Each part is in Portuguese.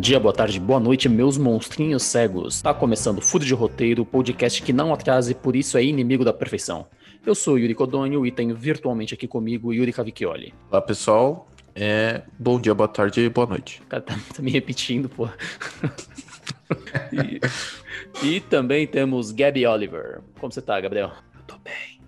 Bom dia, boa tarde, boa noite, meus monstrinhos cegos. Tá começando Fudo de Roteiro, podcast que não atrasa e por isso é inimigo da perfeição. Eu sou Yuri Codônio e tenho virtualmente aqui comigo Yuri Cavicchioli. Olá, pessoal. É... Bom dia, boa tarde e boa noite. O cara tá, tá me repetindo, pô. e, e também temos Gabby Oliver. Como você tá, Gabriel? Eu tô bem.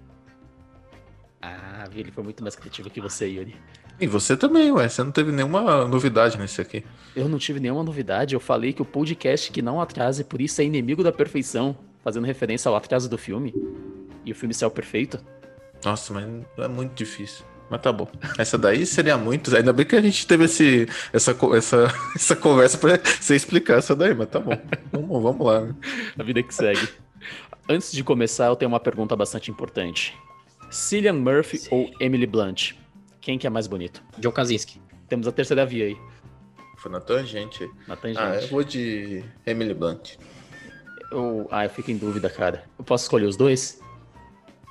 Ah, ele foi muito mais criativo que você, Yuri. E você também, ué. Você não teve nenhuma novidade nesse aqui. Eu não tive nenhuma novidade. Eu falei que o podcast que não atrasa e por isso é inimigo da perfeição, fazendo referência ao atraso do filme. E o filme saiu perfeito. Nossa, mas é muito difícil. Mas tá bom. Essa daí seria muito. Ainda bem que a gente teve esse, essa, essa, essa conversa pra você explicar essa daí, mas tá bom. vamos, vamos lá. Né? A vida que segue. Antes de começar, eu tenho uma pergunta bastante importante. Cillian Murphy Sim. ou Emily Blunt? Quem que é mais bonito? John Krasinski. Temos a terceira via aí. Foi na tangente. Na tangente. Ah, eu vou de Emily Blunt. Eu... Ah, eu fico em dúvida, cara. Eu posso escolher os dois?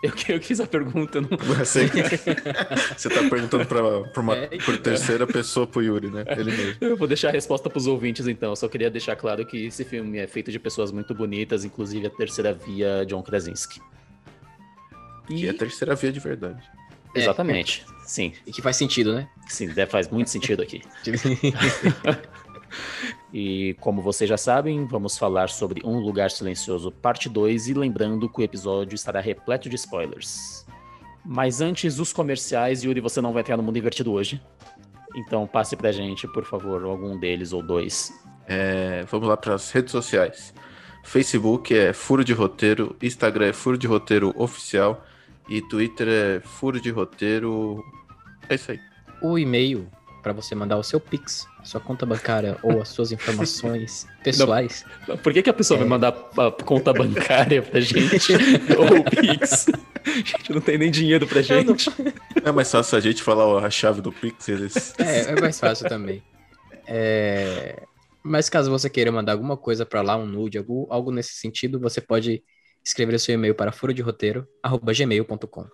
Eu, eu quis a pergunta. Não... Você, você tá perguntando pra, pra uma é, por terceira pessoa pro Yuri, né? Ele mesmo. Eu vou deixar a resposta pros ouvintes, então. Eu só queria deixar claro que esse filme é feito de pessoas muito bonitas, inclusive a terceira via John Krasinski. E, e a terceira via de verdade. É, Exatamente. É. Sim. E que faz sentido, né? Sim, faz muito sentido aqui. e como vocês já sabem, vamos falar sobre Um Lugar Silencioso, parte 2, e lembrando que o episódio estará repleto de spoilers. Mas antes, os comerciais, Yuri, você não vai entrar no mundo invertido hoje. Então passe pra gente, por favor, algum deles ou dois. É, vamos lá para as redes sociais. Facebook é Furo de Roteiro, Instagram é Furo de Roteiro Oficial e Twitter é furo de roteiro. É isso aí. O e-mail para você mandar o seu Pix, sua conta bancária ou as suas informações pessoais. Não, por que, que a pessoa é... vai mandar a conta bancária pra gente? ou o Pix? A gente não tem nem dinheiro pra gente. Não... É mais fácil a gente falar a chave do Pix. Eles... É, é mais fácil também. É... Mas caso você queira mandar alguma coisa para lá, um nude, algo, algo nesse sentido, você pode escrever o seu e-mail para furoderoteiro@gmail.com.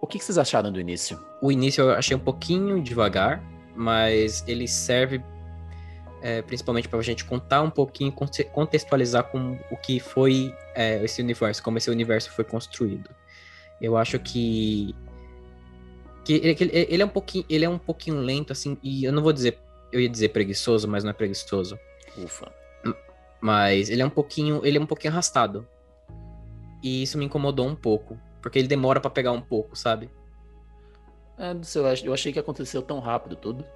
O que, vocês acharam do início? O início eu achei um pouquinho devagar, mas ele serve é, principalmente para a gente contar um pouquinho, contextualizar com o que foi é, esse universo, como esse universo foi construído. Eu acho que que ele, ele, é um pouquinho ele é um pouquinho lento assim e eu não vou dizer eu ia dizer preguiçoso, mas não é preguiçoso. Ufa. Mas ele é um pouquinho, ele é um pouquinho arrastado. E isso me incomodou um pouco, porque ele demora para pegar um pouco, sabe? É, eu achei que aconteceu tão rápido tudo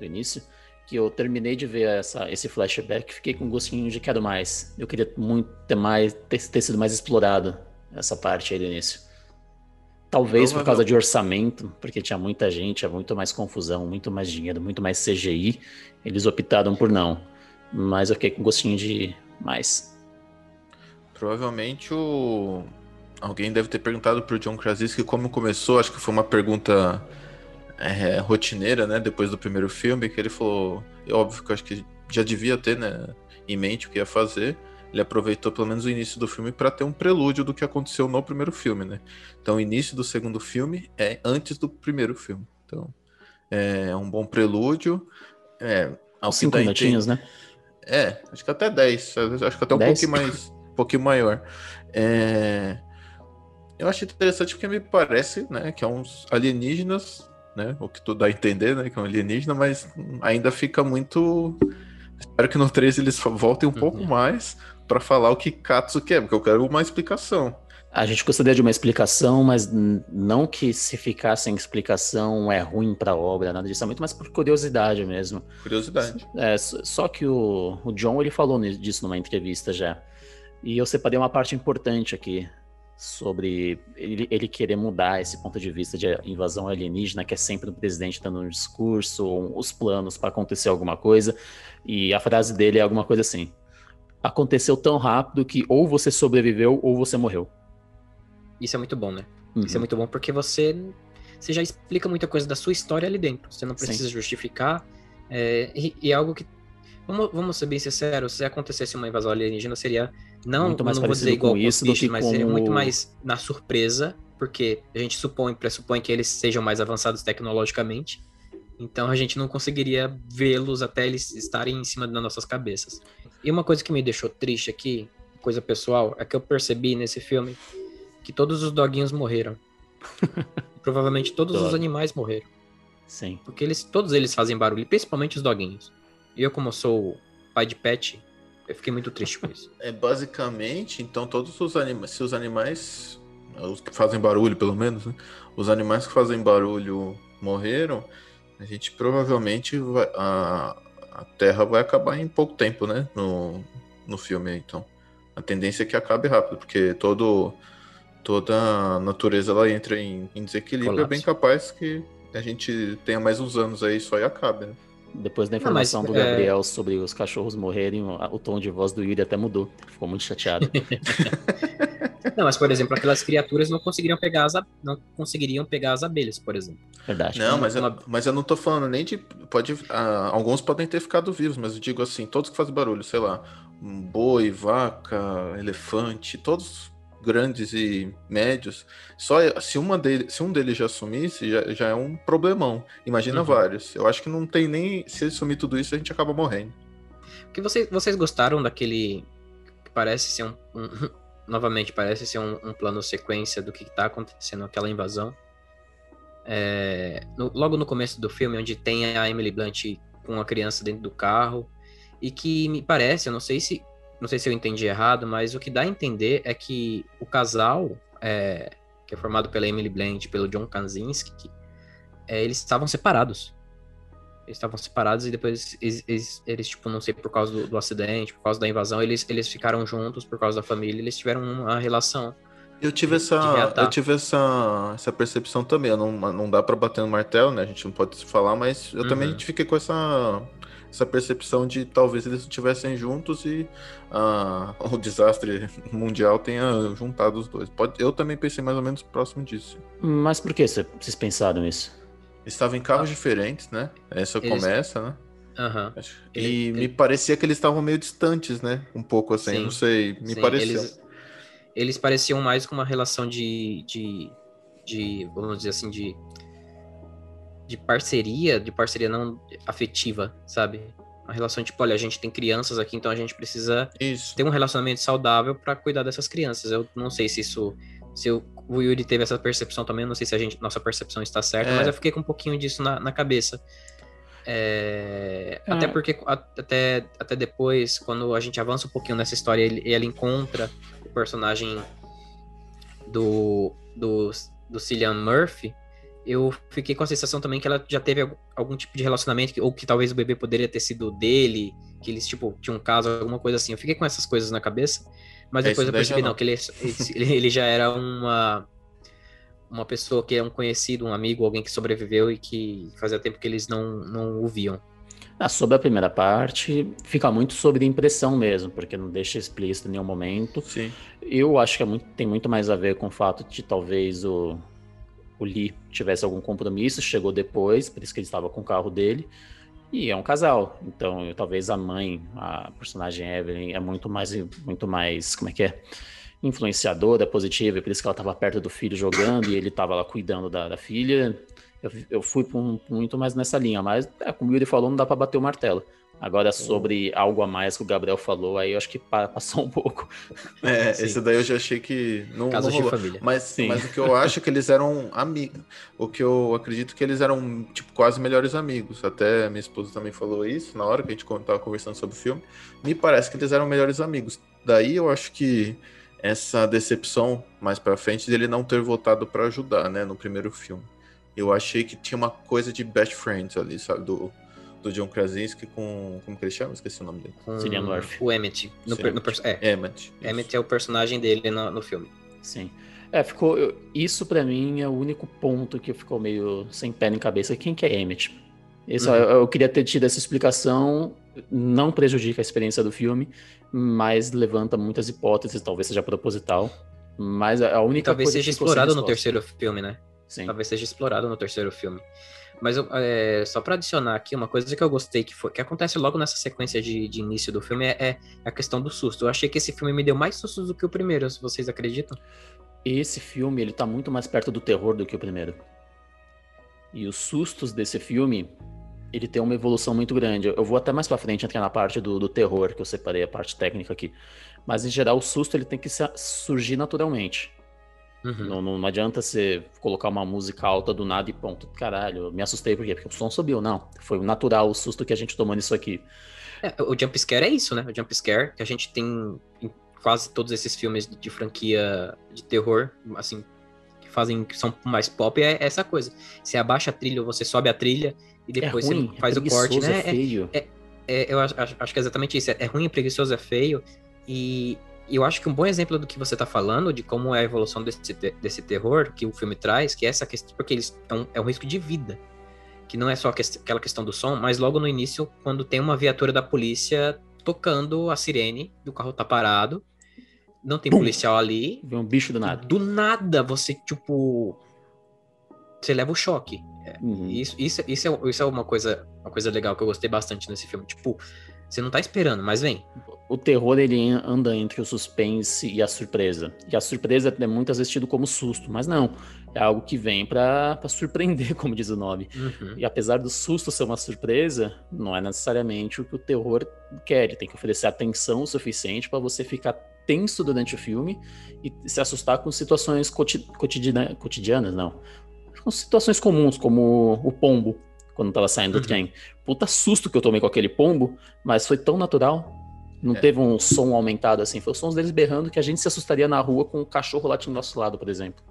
no início que eu terminei de ver essa, esse flashback fiquei com um gostinho de quero mais. Eu queria muito ter mais ter, ter sido mais explorado essa parte aí do início. Talvez por causa de orçamento, porque tinha muita gente, tinha muito mais confusão, muito mais dinheiro, muito mais CGI. Eles optaram por não. Mas eu fiquei com gostinho de mais. Provavelmente o. Alguém deve ter perguntado pro John Krasinski como começou. Acho que foi uma pergunta é, rotineira, né? Depois do primeiro filme, que ele falou. É óbvio que eu acho que já devia ter, né? Em mente o que ia fazer ele aproveitou pelo menos o início do filme para ter um prelúdio do que aconteceu no primeiro filme, né? Então, o início do segundo filme é antes do primeiro filme. Então, é um bom prelúdio. É, ao Cinco minutinhos, né? É, acho que até 10. Acho que até um dez? pouquinho mais, um pouquinho maior. É... Eu acho interessante porque me parece, né, que é uns alienígenas, né, o que tu dá a entender, né, que é um alienígena, mas ainda fica muito Espero que no 3 eles voltem um uhum. pouco mais, para falar o que Katsu quer, porque eu quero uma explicação. A gente gostaria de uma explicação, mas não que se ficar sem explicação é ruim para a obra, nada disso, é muito mais por curiosidade mesmo. Curiosidade. É, só que o, o John ele falou disso numa entrevista já. E eu separei uma parte importante aqui sobre ele, ele, querer mudar esse ponto de vista de invasão alienígena, que é sempre o presidente dando um discurso, os planos para acontecer alguma coisa. E a frase dele é alguma coisa assim: aconteceu tão rápido que ou você sobreviveu ou você morreu. Isso é muito bom, né? Uhum. Isso é muito bom porque você, você já explica muita coisa da sua história ali dentro. Você não precisa Sim. justificar. É, e, e, é algo que. Vamos, vamos ser bem sinceros, se acontecesse uma invasão alienígena, seria. Não, muito mais não vou dizer igual com isso, Fish, mas com... seria muito mais na surpresa porque a gente supõe, pressupõe que eles sejam mais avançados tecnologicamente. Então a gente não conseguiria vê-los até eles estarem em cima das nossas cabeças. E uma coisa que me deixou triste aqui, coisa pessoal, é que eu percebi nesse filme que todos os doguinhos morreram. Provavelmente todos Dog. os animais morreram. Sim. Porque eles, todos eles fazem barulho, principalmente os doguinhos. E eu, como sou pai de pet, eu fiquei muito triste com isso. É basicamente, então todos os animais, se os animais, os que fazem barulho pelo menos, né? os animais que fazem barulho morreram, a gente provavelmente vai, a, a Terra vai acabar em pouco tempo, né? No, no filme, então. A tendência é que acabe rápido, porque todo, toda a natureza ela entra em, em desequilíbrio. Colapso. É bem capaz que a gente tenha mais uns anos aí só e acabe, né? Depois da informação Não, mas, do Gabriel é... sobre os cachorros morrerem, o tom de voz do Yuri até mudou. Ficou muito chateado. não, mas por exemplo, aquelas criaturas não conseguiriam pegar as, não conseguiriam pegar as abelhas, por exemplo. Verdade. Não, mas, uma... eu, mas eu não tô falando nem de. Pode, ah, alguns podem ter ficado vivos, mas eu digo assim, todos que fazem barulho, sei lá, um boi, vaca, elefante, todos grandes e médios, só se, uma dele, se um deles já sumisse, já, já é um problemão. Imagina uhum. vários. Eu acho que não tem nem. Se ele sumir tudo isso, a gente acaba morrendo. que vocês, vocês gostaram daquele. Que parece ser um. um novamente, parece ser um, um, plano sequência do que está acontecendo, aquela invasão. É, no, logo no começo do filme, onde tem a Emily Blunt com a criança dentro do carro, e que me parece, eu não sei se não sei se eu entendi errado, mas o que dá a entender é que o casal, é, que é formado pela Emily Blunt e pelo John Krasinski, é, eles estavam separados. Eles estavam separados e depois eles, eles, eles, tipo, não sei, por causa do, do, acidente, por causa da invasão, eles, eles ficaram juntos por causa da família, eles tiveram uma relação. Eu tive essa, eu tive essa, essa percepção também. Não, não dá para bater no martelo, né? A gente não pode falar, mas eu uhum. também fiquei com essa essa percepção de talvez eles estivessem juntos e uh, o desastre mundial tenha juntado os dois. Pode, eu também pensei mais ou menos próximo disso. Mas por que vocês pensaram nisso? Estavam em carros ah. diferentes, né? Essa eles... começa, né? Uhum. E ele, me ele... parecia que eles estavam meio distantes, né? Um pouco assim, sim, não sei, me sim, pareceu. Eles, eles pareciam mais com uma relação de, de, de, vamos dizer assim, de de parceria, de parceria não afetiva, sabe? Uma relação tipo, olha, a gente tem crianças aqui, então a gente precisa isso. ter um relacionamento saudável para cuidar dessas crianças. Eu não sei se isso, se o, Yuri teve essa percepção também, eu não sei se a gente, nossa percepção está certa, é. mas eu fiquei com um pouquinho disso na, na cabeça. É, é. Até porque até, até depois, quando a gente avança um pouquinho nessa história, ele, ele encontra o personagem do, do, do Cillian Murphy, eu fiquei com a sensação também que ela já teve algum tipo de relacionamento, ou que talvez o bebê poderia ter sido dele, que eles, tipo, tinham um caso, alguma coisa assim. Eu fiquei com essas coisas na cabeça, mas é, depois eu percebi, não, não, que ele, ele já era uma uma pessoa que é um conhecido, um amigo, alguém que sobreviveu e que fazia tempo que eles não, não o viam. Ah, sobre a primeira parte, fica muito sobre impressão mesmo, porque não deixa explícito em nenhum momento. Sim. Eu acho que é muito, tem muito mais a ver com o fato de talvez o, o Lee tivesse algum compromisso, chegou depois, por isso que ele estava com o carro dele. E é um casal, então talvez a mãe, a personagem Evelyn, é muito mais, muito mais, como é que é? Influenciadora, positiva, e por isso que ela estava perto do filho jogando e ele estava lá cuidando da, da filha. Eu, eu fui um, muito mais nessa linha, mas é, como o Yuri falou, não dá para bater o martelo. Agora, sobre algo a mais que o Gabriel falou, aí eu acho que passou um pouco. É, Sim. esse daí eu já achei que não, Casos não de família. Mas, Sim. mas o que eu acho é que eles eram amigos. O que eu acredito que eles eram, tipo, quase melhores amigos. Até minha esposa também falou isso na hora que a gente estava conversando sobre o filme. Me parece que eles eram melhores amigos. Daí eu acho que essa decepção mais para frente dele não ter voltado para ajudar, né, no primeiro filme. Eu achei que tinha uma coisa de best friends ali, sabe, do do John Krasinski com. Como que ele chama? Esqueci o nome dele. Com Cillian Murphy. O Emmett. No, no, é. Emmett. Emmett é o personagem dele no, no filme. Sim. É, ficou. Isso para mim é o único ponto que ficou meio sem pé nem cabeça. Quem que é Emmett? Isso, uhum. eu, eu, queria ter tido essa explicação. Não prejudica a experiência do filme, mas levanta muitas hipóteses, talvez seja proposital. Mas a única talvez coisa seja explorado no terceiro filme, né? Sim. Talvez seja explorado no terceiro filme. Mas é, só para adicionar aqui, uma coisa que eu gostei que foi que acontece logo nessa sequência de, de início do filme é, é, a questão do susto. Eu achei que esse filme me deu mais sustos do que o primeiro, se vocês acreditam. esse filme ele tá muito mais perto do terror do que o primeiro. E os sustos desse filme, ele tem uma evolução muito grande. Eu vou até mais para frente entrar na parte do, do, terror, que eu separei a parte técnica aqui. Mas em geral, o susto ele tem que surgir naturalmente. Uhum. Não, não, adianta você colocar uma música alta do nada e ponto. Caralho, me assustei por quê? Porque o som subiu. Não, foi natural o susto que a gente tomou nisso aqui. É, o jump scare é isso, né? O jump scare que a gente tem em quase todos esses filmes de franquia de terror, assim, que fazem que são mais pop, é essa coisa. Você abaixa a trilha, você sobe a trilha e depois é ruim, você faz é o corte, né? É feio. É, é, eu acho, acho, que é exatamente isso. É ruim, é preguiçoso, é feio. E eu acho que um bom exemplo do que você está falando, de como é a evolução desse, desse terror que o filme traz, que é essa questão, porque eles é um, é um risco de vida que não é só aquela questão do som, mas logo no início, quando tem uma viatura da polícia tocando a sirene, o carro tá parado, não tem Pum. policial ali. Vê um bicho do nada. Do nada, você, tipo. Você leva o choque. É, uhum. Isso, isso, isso, é, isso é uma coisa, uma coisa legal que eu gostei bastante nesse filme. Tipo, você não tá esperando, mas vem. O terror, ele anda entre o suspense e a surpresa. E a surpresa é muitas vezes tido como susto, mas não. É algo que vem para surpreender, como diz o nome. Uhum. E apesar do susto ser uma surpresa, não é necessariamente o que o terror quer. Ele tem que oferecer atenção o suficiente para você ficar tenso durante o filme e se assustar com situações cotidianas, cotidianas não. Com situações comuns, como o pombo, quando tava saindo uhum. do trem. Puta susto que eu tomei com aquele pombo, mas foi tão natural. Não é. teve um som aumentado assim. Foi os sons deles berrando que a gente se assustaria na rua com um cachorro latindo do nosso lado, por exemplo.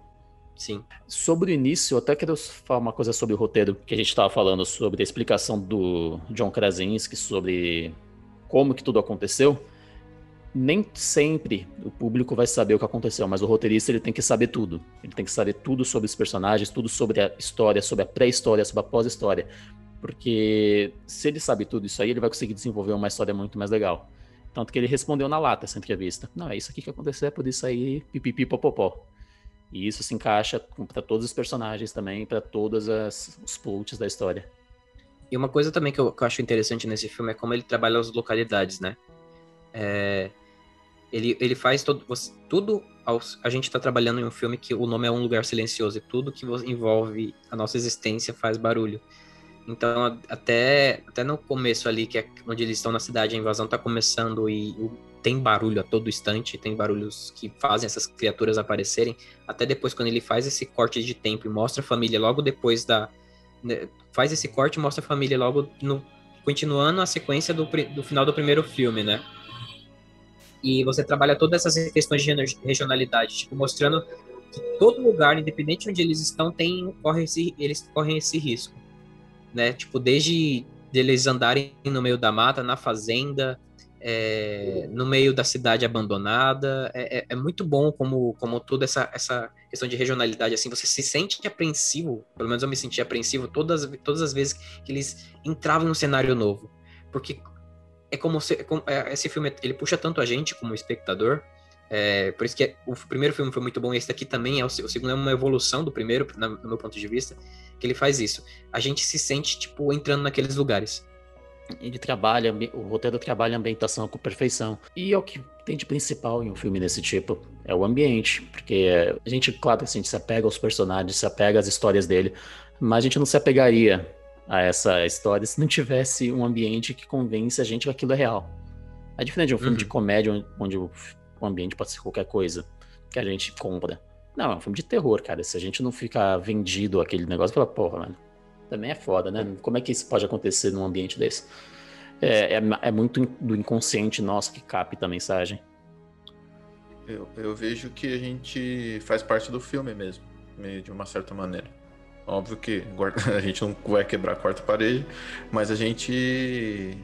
Sim. Sobre o início, eu até quero falar uma coisa sobre o roteiro, que a gente estava falando sobre a explicação do John Krasinski sobre como que tudo aconteceu. Nem sempre o público vai saber o que aconteceu, mas o roteirista ele tem que saber tudo. Ele tem que saber tudo sobre os personagens, tudo sobre a história, sobre a pré-história, sobre a pós-história. Porque se ele sabe tudo isso aí, ele vai conseguir desenvolver uma história muito mais legal. Tanto que ele respondeu na lata essa entrevista. Não, é isso aqui que aconteceu, é por isso aí, pipipi popopó. E isso se encaixa para todos os personagens também, para todos as, os plots da história. E uma coisa também que eu, que eu, acho interessante nesse filme é como ele trabalha as localidades, né? É, ele, ele faz todo, tudo. Aos, a gente está trabalhando em um filme que o nome é Um Lugar Silencioso e tudo que envolve a nossa existência faz barulho. Então, até, até no começo ali, que é onde eles estão na cidade, a invasão está começando e tem barulho a todo instante, tem barulhos que fazem essas criaturas aparecerem. Até depois, quando ele faz esse corte de tempo e mostra a família logo depois da. Né, faz esse corte e mostra a família logo no. Continuando a sequência do, do final do primeiro filme, né? E você trabalha todas essas questões de regionalidade, tipo, mostrando que todo lugar, independente de onde eles estão, tem, corre esse, eles correm esse risco. Né? Tipo, desde eles andarem no meio da mata, na fazenda, é, no meio da cidade abandonada. É, é, é, muito bom como, como toda essa, essa questão de regionalidade, assim, você se sente apreensivo, pelo menos eu me senti apreensivo todas, todas as vezes que eles entravam no cenário novo. Porque é como, se, é como é, esse filme ele puxa tanto a gente como espectador. É, por isso que o primeiro filme foi muito bom, e esse daqui também é o, o segundo é uma evolução do primeiro, na, no meu ponto de vista, que ele faz isso. A gente se sente tipo entrando naqueles lugares. Ele trabalha, o roteiro trabalha a ambientação com perfeição. E é o que tem de principal em um filme desse tipo, é o ambiente. Porque a gente, claro, assim, a gente se apega aos personagens, se apega às histórias dele, mas a gente não se apegaria a essa história se não tivesse um ambiente que convence a gente que aquilo é real. É diferente de um filme uhum. de comédia onde o ambiente pode ser qualquer coisa que a gente compra. Não, é um filme de terror, cara. Se a gente não ficar vendido aquele negócio, fala, porra, mano, também é foda, né? Como é que isso pode acontecer num ambiente desse? É, é, é muito do inconsciente nosso que capta a mensagem. Eu, eu vejo que a gente faz parte do filme mesmo, de uma certa maneira. Óbvio que a gente não vai quebrar a quarta parede, mas a gente.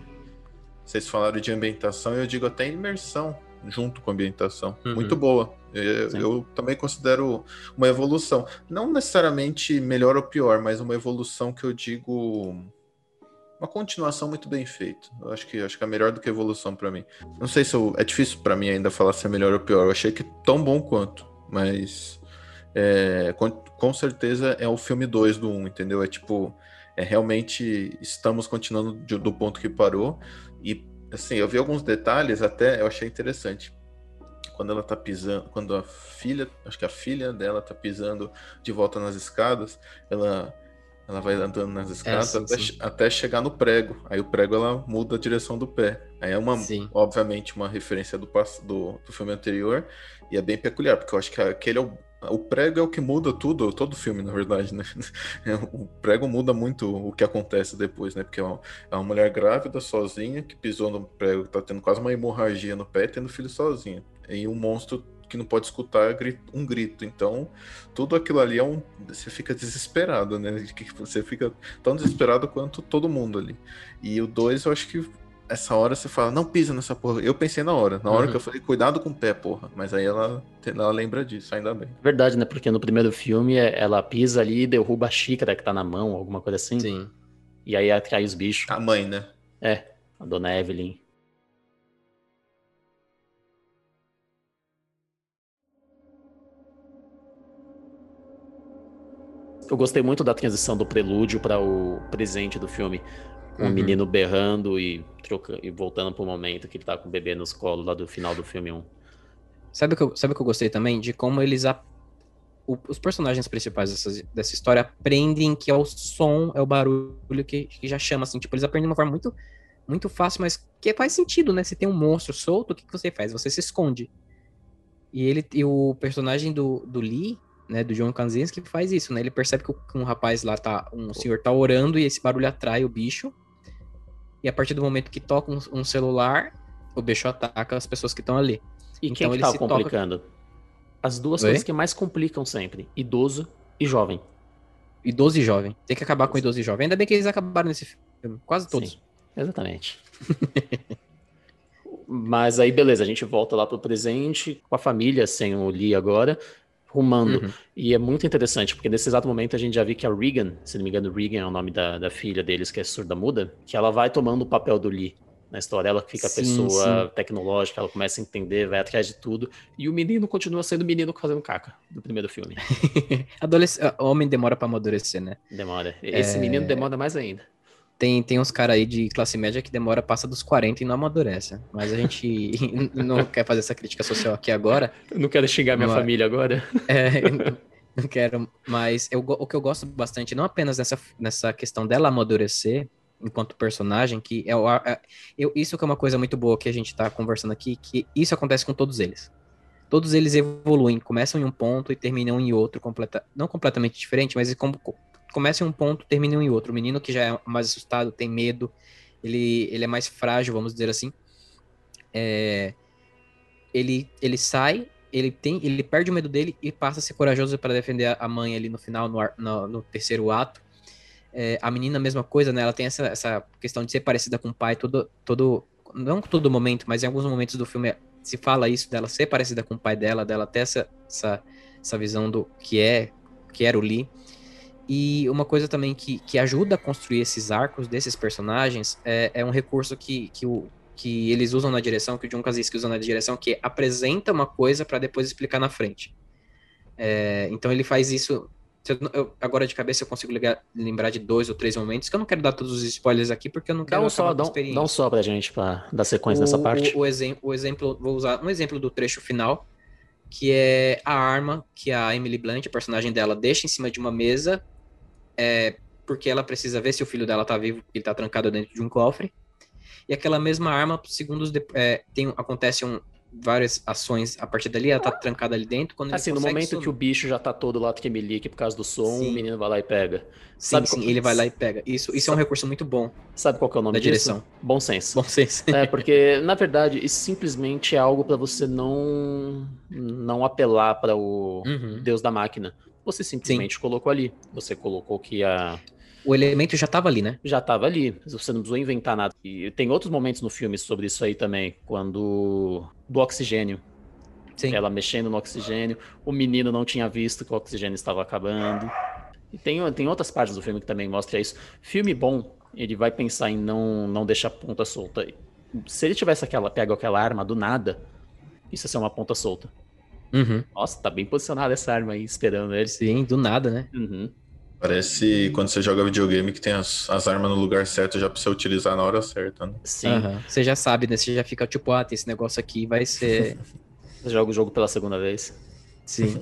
Vocês falaram de ambientação, eu digo até imersão junto com a ambientação. Uhum. Muito boa. Eu, eu, também considero uma evolução. Não necessariamente melhor ou pior, mas uma evolução que eu digo. Uma continuação muito bem feita. Eu acho que acho que é melhor do que evolução para mim. Não sei se eu, é difícil para mim ainda falar se é melhor ou pior. Eu achei que tão bom quanto, mas é, com, com, certeza é o filme 2 do 1, um, entendeu? É tipo, é realmente estamos continuando de, do ponto que parou. E assim, eu vi alguns detalhes até, eu achei interessante. quando ela tá pisando, quando a filha, acho que a filha dela tá pisando de volta nas escadas, ela ela vai andando nas é, escadas é, sim, até, sim. até, chegar no prego. Aí o prego ela muda a direção do pé. Aí é uma, sim. obviamente, uma referência do, do, do filme anterior e é bem peculiar, porque eu acho que aquele é o, o prego é o que muda tudo, todo filme, na verdade, né? O prego muda muito o que acontece depois, né? Porque é uma, é uma mulher grávida, sozinha, que pisou no prego, tá tendo quase uma hemorragia no pé, tendo filho sozinha. E um monstro que não pode escutar um grito. Então, tudo aquilo ali é um. Você fica desesperado, né? Você fica tão desesperado quanto todo mundo ali. E o 2, eu acho que essa hora você fala, não pisa nessa porra. Eu pensei na hora, na hora uhum. que eu falei, cuidado com o pé, porra. Mas aí ela, ela lembra disso, ainda bem. Verdade, né? Porque no primeiro filme ela pisa ali e derruba a xícara que tá na mão, alguma coisa assim. Sim. E aí atrai os bichos. A mãe, né? É, a dona Evelyn. Eu gostei muito da transição do prelúdio para o presente do filme. Um uhum. menino berrando e, troca, e voltando pro momento que ele tá com o bebê nos colos lá do final do filme 1. Sabe o que eu, sabe que eu gostei também? De como eles. A, o, os personagens principais dessa, dessa história aprendem que é o som, é o barulho que, que já chama, assim. Tipo, eles aprendem de uma forma muito, muito fácil, mas que faz sentido, né? Se tem um monstro solto, o que, que você faz? Você se esconde. E ele e o personagem do, do Lee, né, do John Krasinski faz isso, né? Ele percebe que, que um rapaz lá tá, um senhor tá orando e esse barulho atrai o bicho. E a partir do momento que toca um, um celular, o bicho ataca as pessoas que estão ali. E então, quem que tá complicando? Toca... As duas Oi? coisas que mais complicam sempre: idoso e jovem. Idoso e jovem. Tem que acabar com idoso e jovem. Ainda bem que eles acabaram nesse filme. Quase todos. Sim, exatamente. Mas aí, beleza, a gente volta lá pro presente, com a família, sem o Lee agora rumando. Uhum. E é muito interessante, porque nesse exato momento a gente já viu que a Regan, se não me engano, Regan é o nome da, da filha deles, que é surda muda, que ela vai tomando o papel do Lee na história. Ela fica sim, pessoa sim. tecnológica, ela começa a entender, vai atrás de tudo. E o menino continua sendo o menino fazendo caca do primeiro filme. Adolesc homem demora para amadurecer, né? Demora. Esse é... menino demora mais ainda. Tem, tem uns caras aí de classe média que demora, passa dos 40 e não amadurece. Mas a gente não quer fazer essa crítica social aqui agora. não quero xingar minha mas, família agora. É, não quero. Mas eu, o que eu gosto bastante, não apenas nessa, nessa questão dela amadurecer enquanto personagem, que é, é eu, isso que é uma coisa muito boa que a gente tá conversando aqui, que isso acontece com todos eles. Todos eles evoluem, começam em um ponto e terminam em outro, completa, não completamente diferente, mas como, começa em um ponto, termina em outro. O menino que já é mais assustado, tem medo, ele, ele é mais frágil, vamos dizer assim. É, ele, ele sai, ele tem, ele perde o medo dele e passa a ser corajoso para defender a mãe ali no final, no, no, no terceiro ato. É, a menina, mesma coisa, né? Ela tem essa, essa questão de ser parecida com o pai todo, todo, não todo momento, mas em alguns momentos do filme se fala isso dela ser parecida com o pai dela, dela ter essa, essa, essa visão do que é, que era o Lee. E uma coisa também que, que ajuda a construir esses arcos desses personagens é, é um recurso que, que, o, que eles usam na direção, que o John Krasinski usa na direção, que apresenta uma coisa para depois explicar na frente. É, então ele faz isso. Eu, agora de cabeça eu consigo ligar, lembrar de dois ou três momentos, que eu não quero dar todos os spoilers aqui, porque eu não quero dá um só, dá, um, dá um só pra gente, pra dar sequência o, nessa parte. O, o, exemplo, o exemplo, vou usar um exemplo do trecho final, que é a arma que a Emily Blunt, a personagem dela, deixa em cima de uma mesa é, porque ela precisa ver se o filho dela tá vivo, ele tá trancado dentro de um cofre. E aquela mesma arma, segundos depois, é, tem, acontece um, várias ações a partir dali, ela tá trancada ali dentro. Quando assim, no momento que o bicho já tá todo lá tremelique por causa do som, sim. o menino vai lá e pega. Sim, Sabe sim, qual... ele vai lá e pega. Isso, isso é um recurso muito bom. Sabe qual é o nome da disso? direção? Bom senso. Bom senso. É, porque, na verdade, isso simplesmente é algo para você não, não apelar para o uhum. Deus da máquina. Você simplesmente Sim. colocou ali. Você colocou que a. O elemento já estava ali, né? Já estava ali. Você não precisou inventar nada. E tem outros momentos no filme sobre isso aí também. Quando. Do oxigênio. Sim. Ela mexendo no oxigênio. O menino não tinha visto que o oxigênio estava acabando. E tem, tem outras partes do filme que também mostram isso. Filme bom, ele vai pensar em não, não deixar ponta solta. Se ele tivesse aquela, pega aquela arma do nada, isso ia ser uma ponta solta. Uhum. Nossa, tá bem posicionada essa arma aí, esperando ele. Sim, do nada, né? Uhum. Parece quando você joga videogame que tem as, as armas no lugar certo já pra você utilizar na hora certa, né? Sim. Uhum. Você já sabe, né? Você já fica tipo, ah, tem esse negócio aqui, vai ser. Você joga o jogo pela segunda vez. Sim.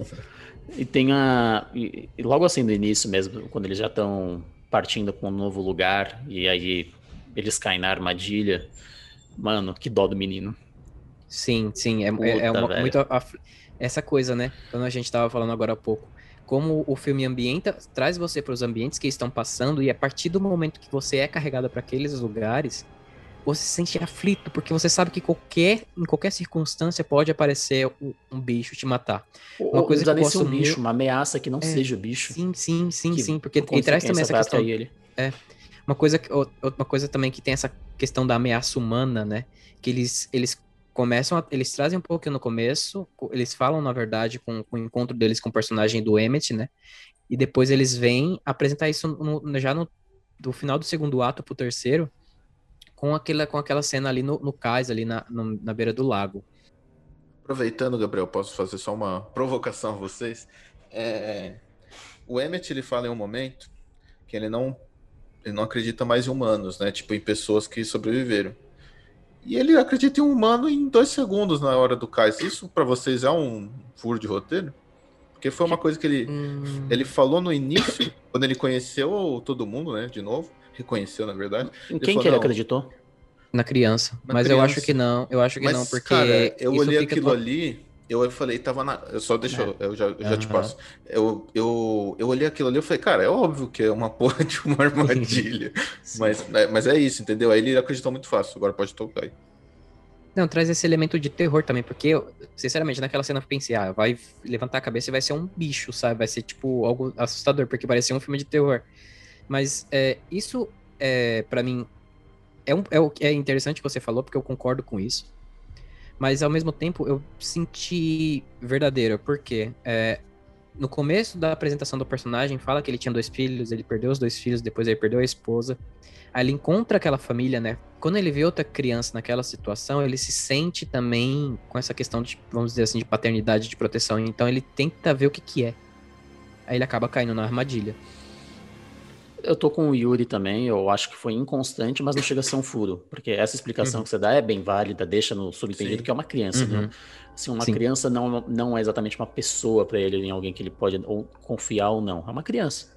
E tem a. E, e logo assim no início mesmo, quando eles já estão partindo para um novo lugar, e aí eles caem na armadilha. Mano, que dó do menino. Sim, sim. É, é, é uma, muito. af- Essa coisa, né? Quando a gente tava falando agora há pouco. Como o filme ambienta, traz você para os ambientes que estão passando, e a partir do momento que você é carregado para aqueles lugares, você se sente aflito, porque você sabe que qualquer, em qualquer circunstância pode aparecer um, um bicho te matar. Uma coisa coisa que eu ser um gosto bicho, uma ameaça que não É, seja o bicho. Sim, sim, sim, que, sim. Porque por e traz também essa questão. ele. Uma coisa, ou- uma coisa também que tem essa questão da ameaça humana, né? Que eles, eles começam, a- eles trazem um pouco no começo, co- eles falam, na verdade, com, com o encontro deles com o personagem do Emmett, né? E depois eles vêm apresentar isso no- já no do final do segundo ato pro terceiro, com aquela, com aquela cena ali no, no cais, ali na, no- na beira do lago. Aproveitando, Gabriel, posso fazer só uma provocação a vocês? É, O Emmett ele fala em um momento que ele não, ele não acredita mais em humanos, né? Tipo, em pessoas que sobreviveram. E ele acredita em um humano em dois segundos na hora do cais. Isso pra vocês é um furo de roteiro? Porque foi uma coisa que ele, Hum, ele falou no início, quando ele conheceu todo mundo, né? De novo. Reconheceu, na verdade. Em quem falou, que ele não. acredtou? na criança. Na Mas eu criança. acho que não, eu acho que Mas, não, porque cara, eu isso olhei fica aquilo ali, eu falei, tava na. Eu só deixa, eu, eu já, eu já te Aham. passo. Eu, eu, eu olhei aquilo ali e falei, cara, é óbvio que é uma porra de uma armadilha. mas, é, mas é isso, entendeu? Aí ele acreditou muito fácil, agora pode tocar aí. Não, traz esse elemento de terror também, porque, eu, sinceramente, naquela cena eu pensei, ah, vai levantar a cabeça e vai ser um bicho, sabe? Vai ser, tipo, algo assustador, porque parecia um filme de terror. Mas é, isso, é, para mim, é, um, é, o, é interessante que você falou, porque eu concordo com isso. Mas, ao mesmo tempo, eu senti verdadeiro, porque é, no começo da apresentação do personagem, fala que ele tinha dois filhos, ele perdeu os dois filhos, depois ele perdeu a esposa. Aí ele encontra aquela família, né? Quando ele vê outra criança naquela situação, ele se sente também com essa questão de, vamos dizer assim, de paternidade, de proteção. Então ele tenta ver o que que é. Aí ele acaba caindo na armadilha. Eu tô com o Yuri também, eu acho que foi inconstante, mas não chega a ser um furo. Porque essa explicação que você dá é bem válida, deixa no subentendido Sim. que é uma criança, Uhum. né? Assim, uma Sim. criança não, não é exatamente uma pessoa pra ele, em alguém que ele pode ou confiar ou não. É uma criança.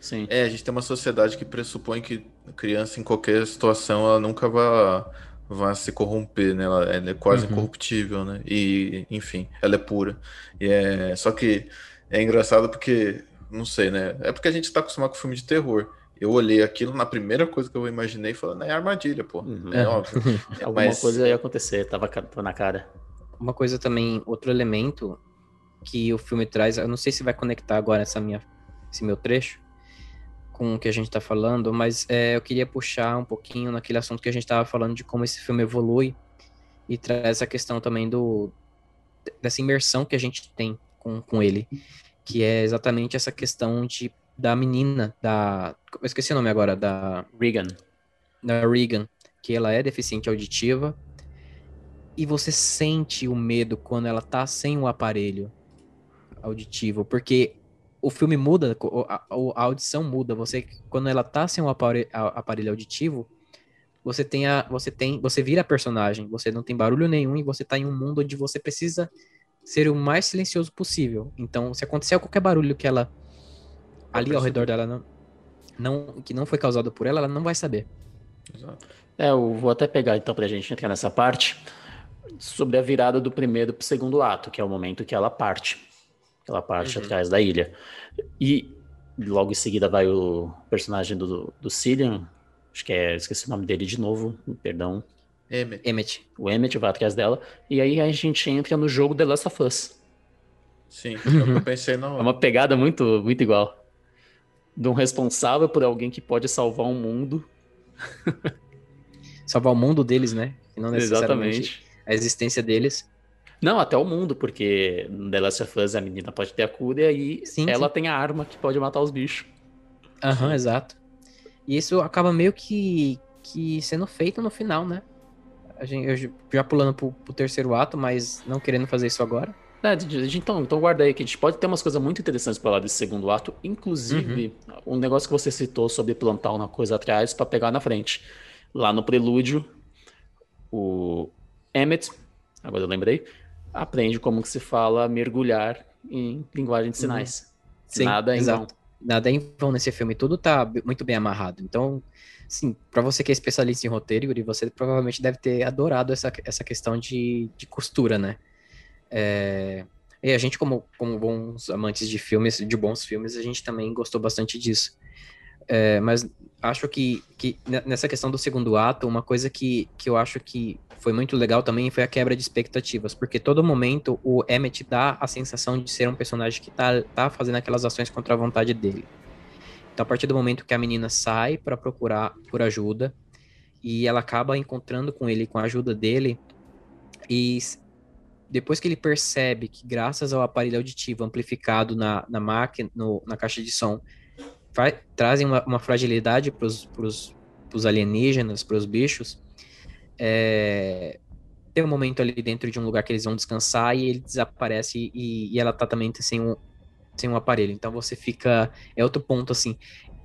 Sim. É, a gente tem uma sociedade que pressupõe que criança, em qualquer situação, ela nunca vai, vai se corromper, né? Ela, ela é quase Uhum. incorruptível, né? E, enfim, ela é pura. E é, só que é engraçado porque, não sei, né? É porque a gente tá acostumado com filme de terror. Eu olhei aquilo, na primeira coisa que eu imaginei, falando, é armadilha, pô. Uhum. É óbvio. Alguma Mas- coisa ia acontecer, tava, na cara. Uma coisa também, outro elemento que o filme traz, eu não sei se vai conectar agora essa minha, esse meu trecho com o que a gente tá falando, mas é, eu queria puxar um pouquinho naquele assunto que a gente tava falando de como esse filme evolui e traz essa questão também do dessa imersão que a gente tem com, com ele, que é exatamente essa questão de da menina, da eu esqueci o nome agora, da Regan. da Regan, que ela é deficiente auditiva, e você sente o medo quando ela tá sem o aparelho auditivo, porque o filme muda, a, a audição muda, você quando ela tá sem o apare- a- aparelho auditivo, você tem a você tem, você vira personagem, você não tem barulho nenhum e você tá em um mundo onde você precisa ser o mais silencioso possível. Então, se acontecer qualquer barulho que ela ali ao redor dela não, não que não foi causado por ela, ela não vai saber. Exato. É, eu vou até pegar então pra gente entrar nessa parte sobre a virada do primeiro pro segundo ato, que é o momento que ela parte. Ela parte Uhum. atrás da ilha. E logo em seguida vai o personagem do, do Cillian, acho que é, esqueci o nome dele de novo, perdão. Emmett. Emmett. O Emmett vai atrás dela. E aí a gente entra no jogo The Last of Us. Sim, é o que eu pensei na É uma pegada muito, muito igual. De um responsável por alguém que pode salvar um mundo. salvar o mundo deles, né? E não necessariamente Exatamente. a existência deles. Não, até o mundo, porque no The Last of Us a menina pode ter a cura e aí Sim, ela sim. tem a arma que pode matar os bichos. Aham, exato. E isso acaba meio que, que sendo feito no final, né? A gente, eu já pulando pro, pro terceiro ato, mas não querendo fazer isso agora. É, então, então guarda aí que a gente pode ter umas coisas muito interessantes para lá desse segundo ato, inclusive um negócio que você citou sobre plantar uma coisa atrás para pegar na frente. Lá no prelúdio, o Emmett, agora eu lembrei, aprende como que se fala mergulhar em linguagem de sinais. Uhum. Sim, Nada em exato. vão. Nada em vão nesse filme, tudo tá muito bem amarrado. Então, sim, para você que é especialista em roteiro, Yuri, você provavelmente deve ter adorado essa, essa questão de, de costura, né? É, e a gente, como, como bons amantes de filmes, de bons filmes, a gente também gostou bastante disso. É, mas acho que, que nessa questão do segundo ato, uma coisa que, que eu acho que foi muito legal também foi a quebra de expectativas, porque todo momento o Emmett dá a sensação de ser um personagem que tá, tá fazendo aquelas ações contra a vontade dele. Então, a partir do momento que a menina sai para procurar por ajuda e ela acaba encontrando com ele, com a ajuda dele, e depois que ele percebe que, graças ao aparelho auditivo amplificado na, na máquina, no, na caixa de som, trazem uma, uma fragilidade para os alienígenas, para os bichos, é, tem um momento ali dentro de um lugar que eles vão descansar e ele desaparece e, e ela tá também sem um, sem um aparelho. Então você fica. É outro ponto, assim.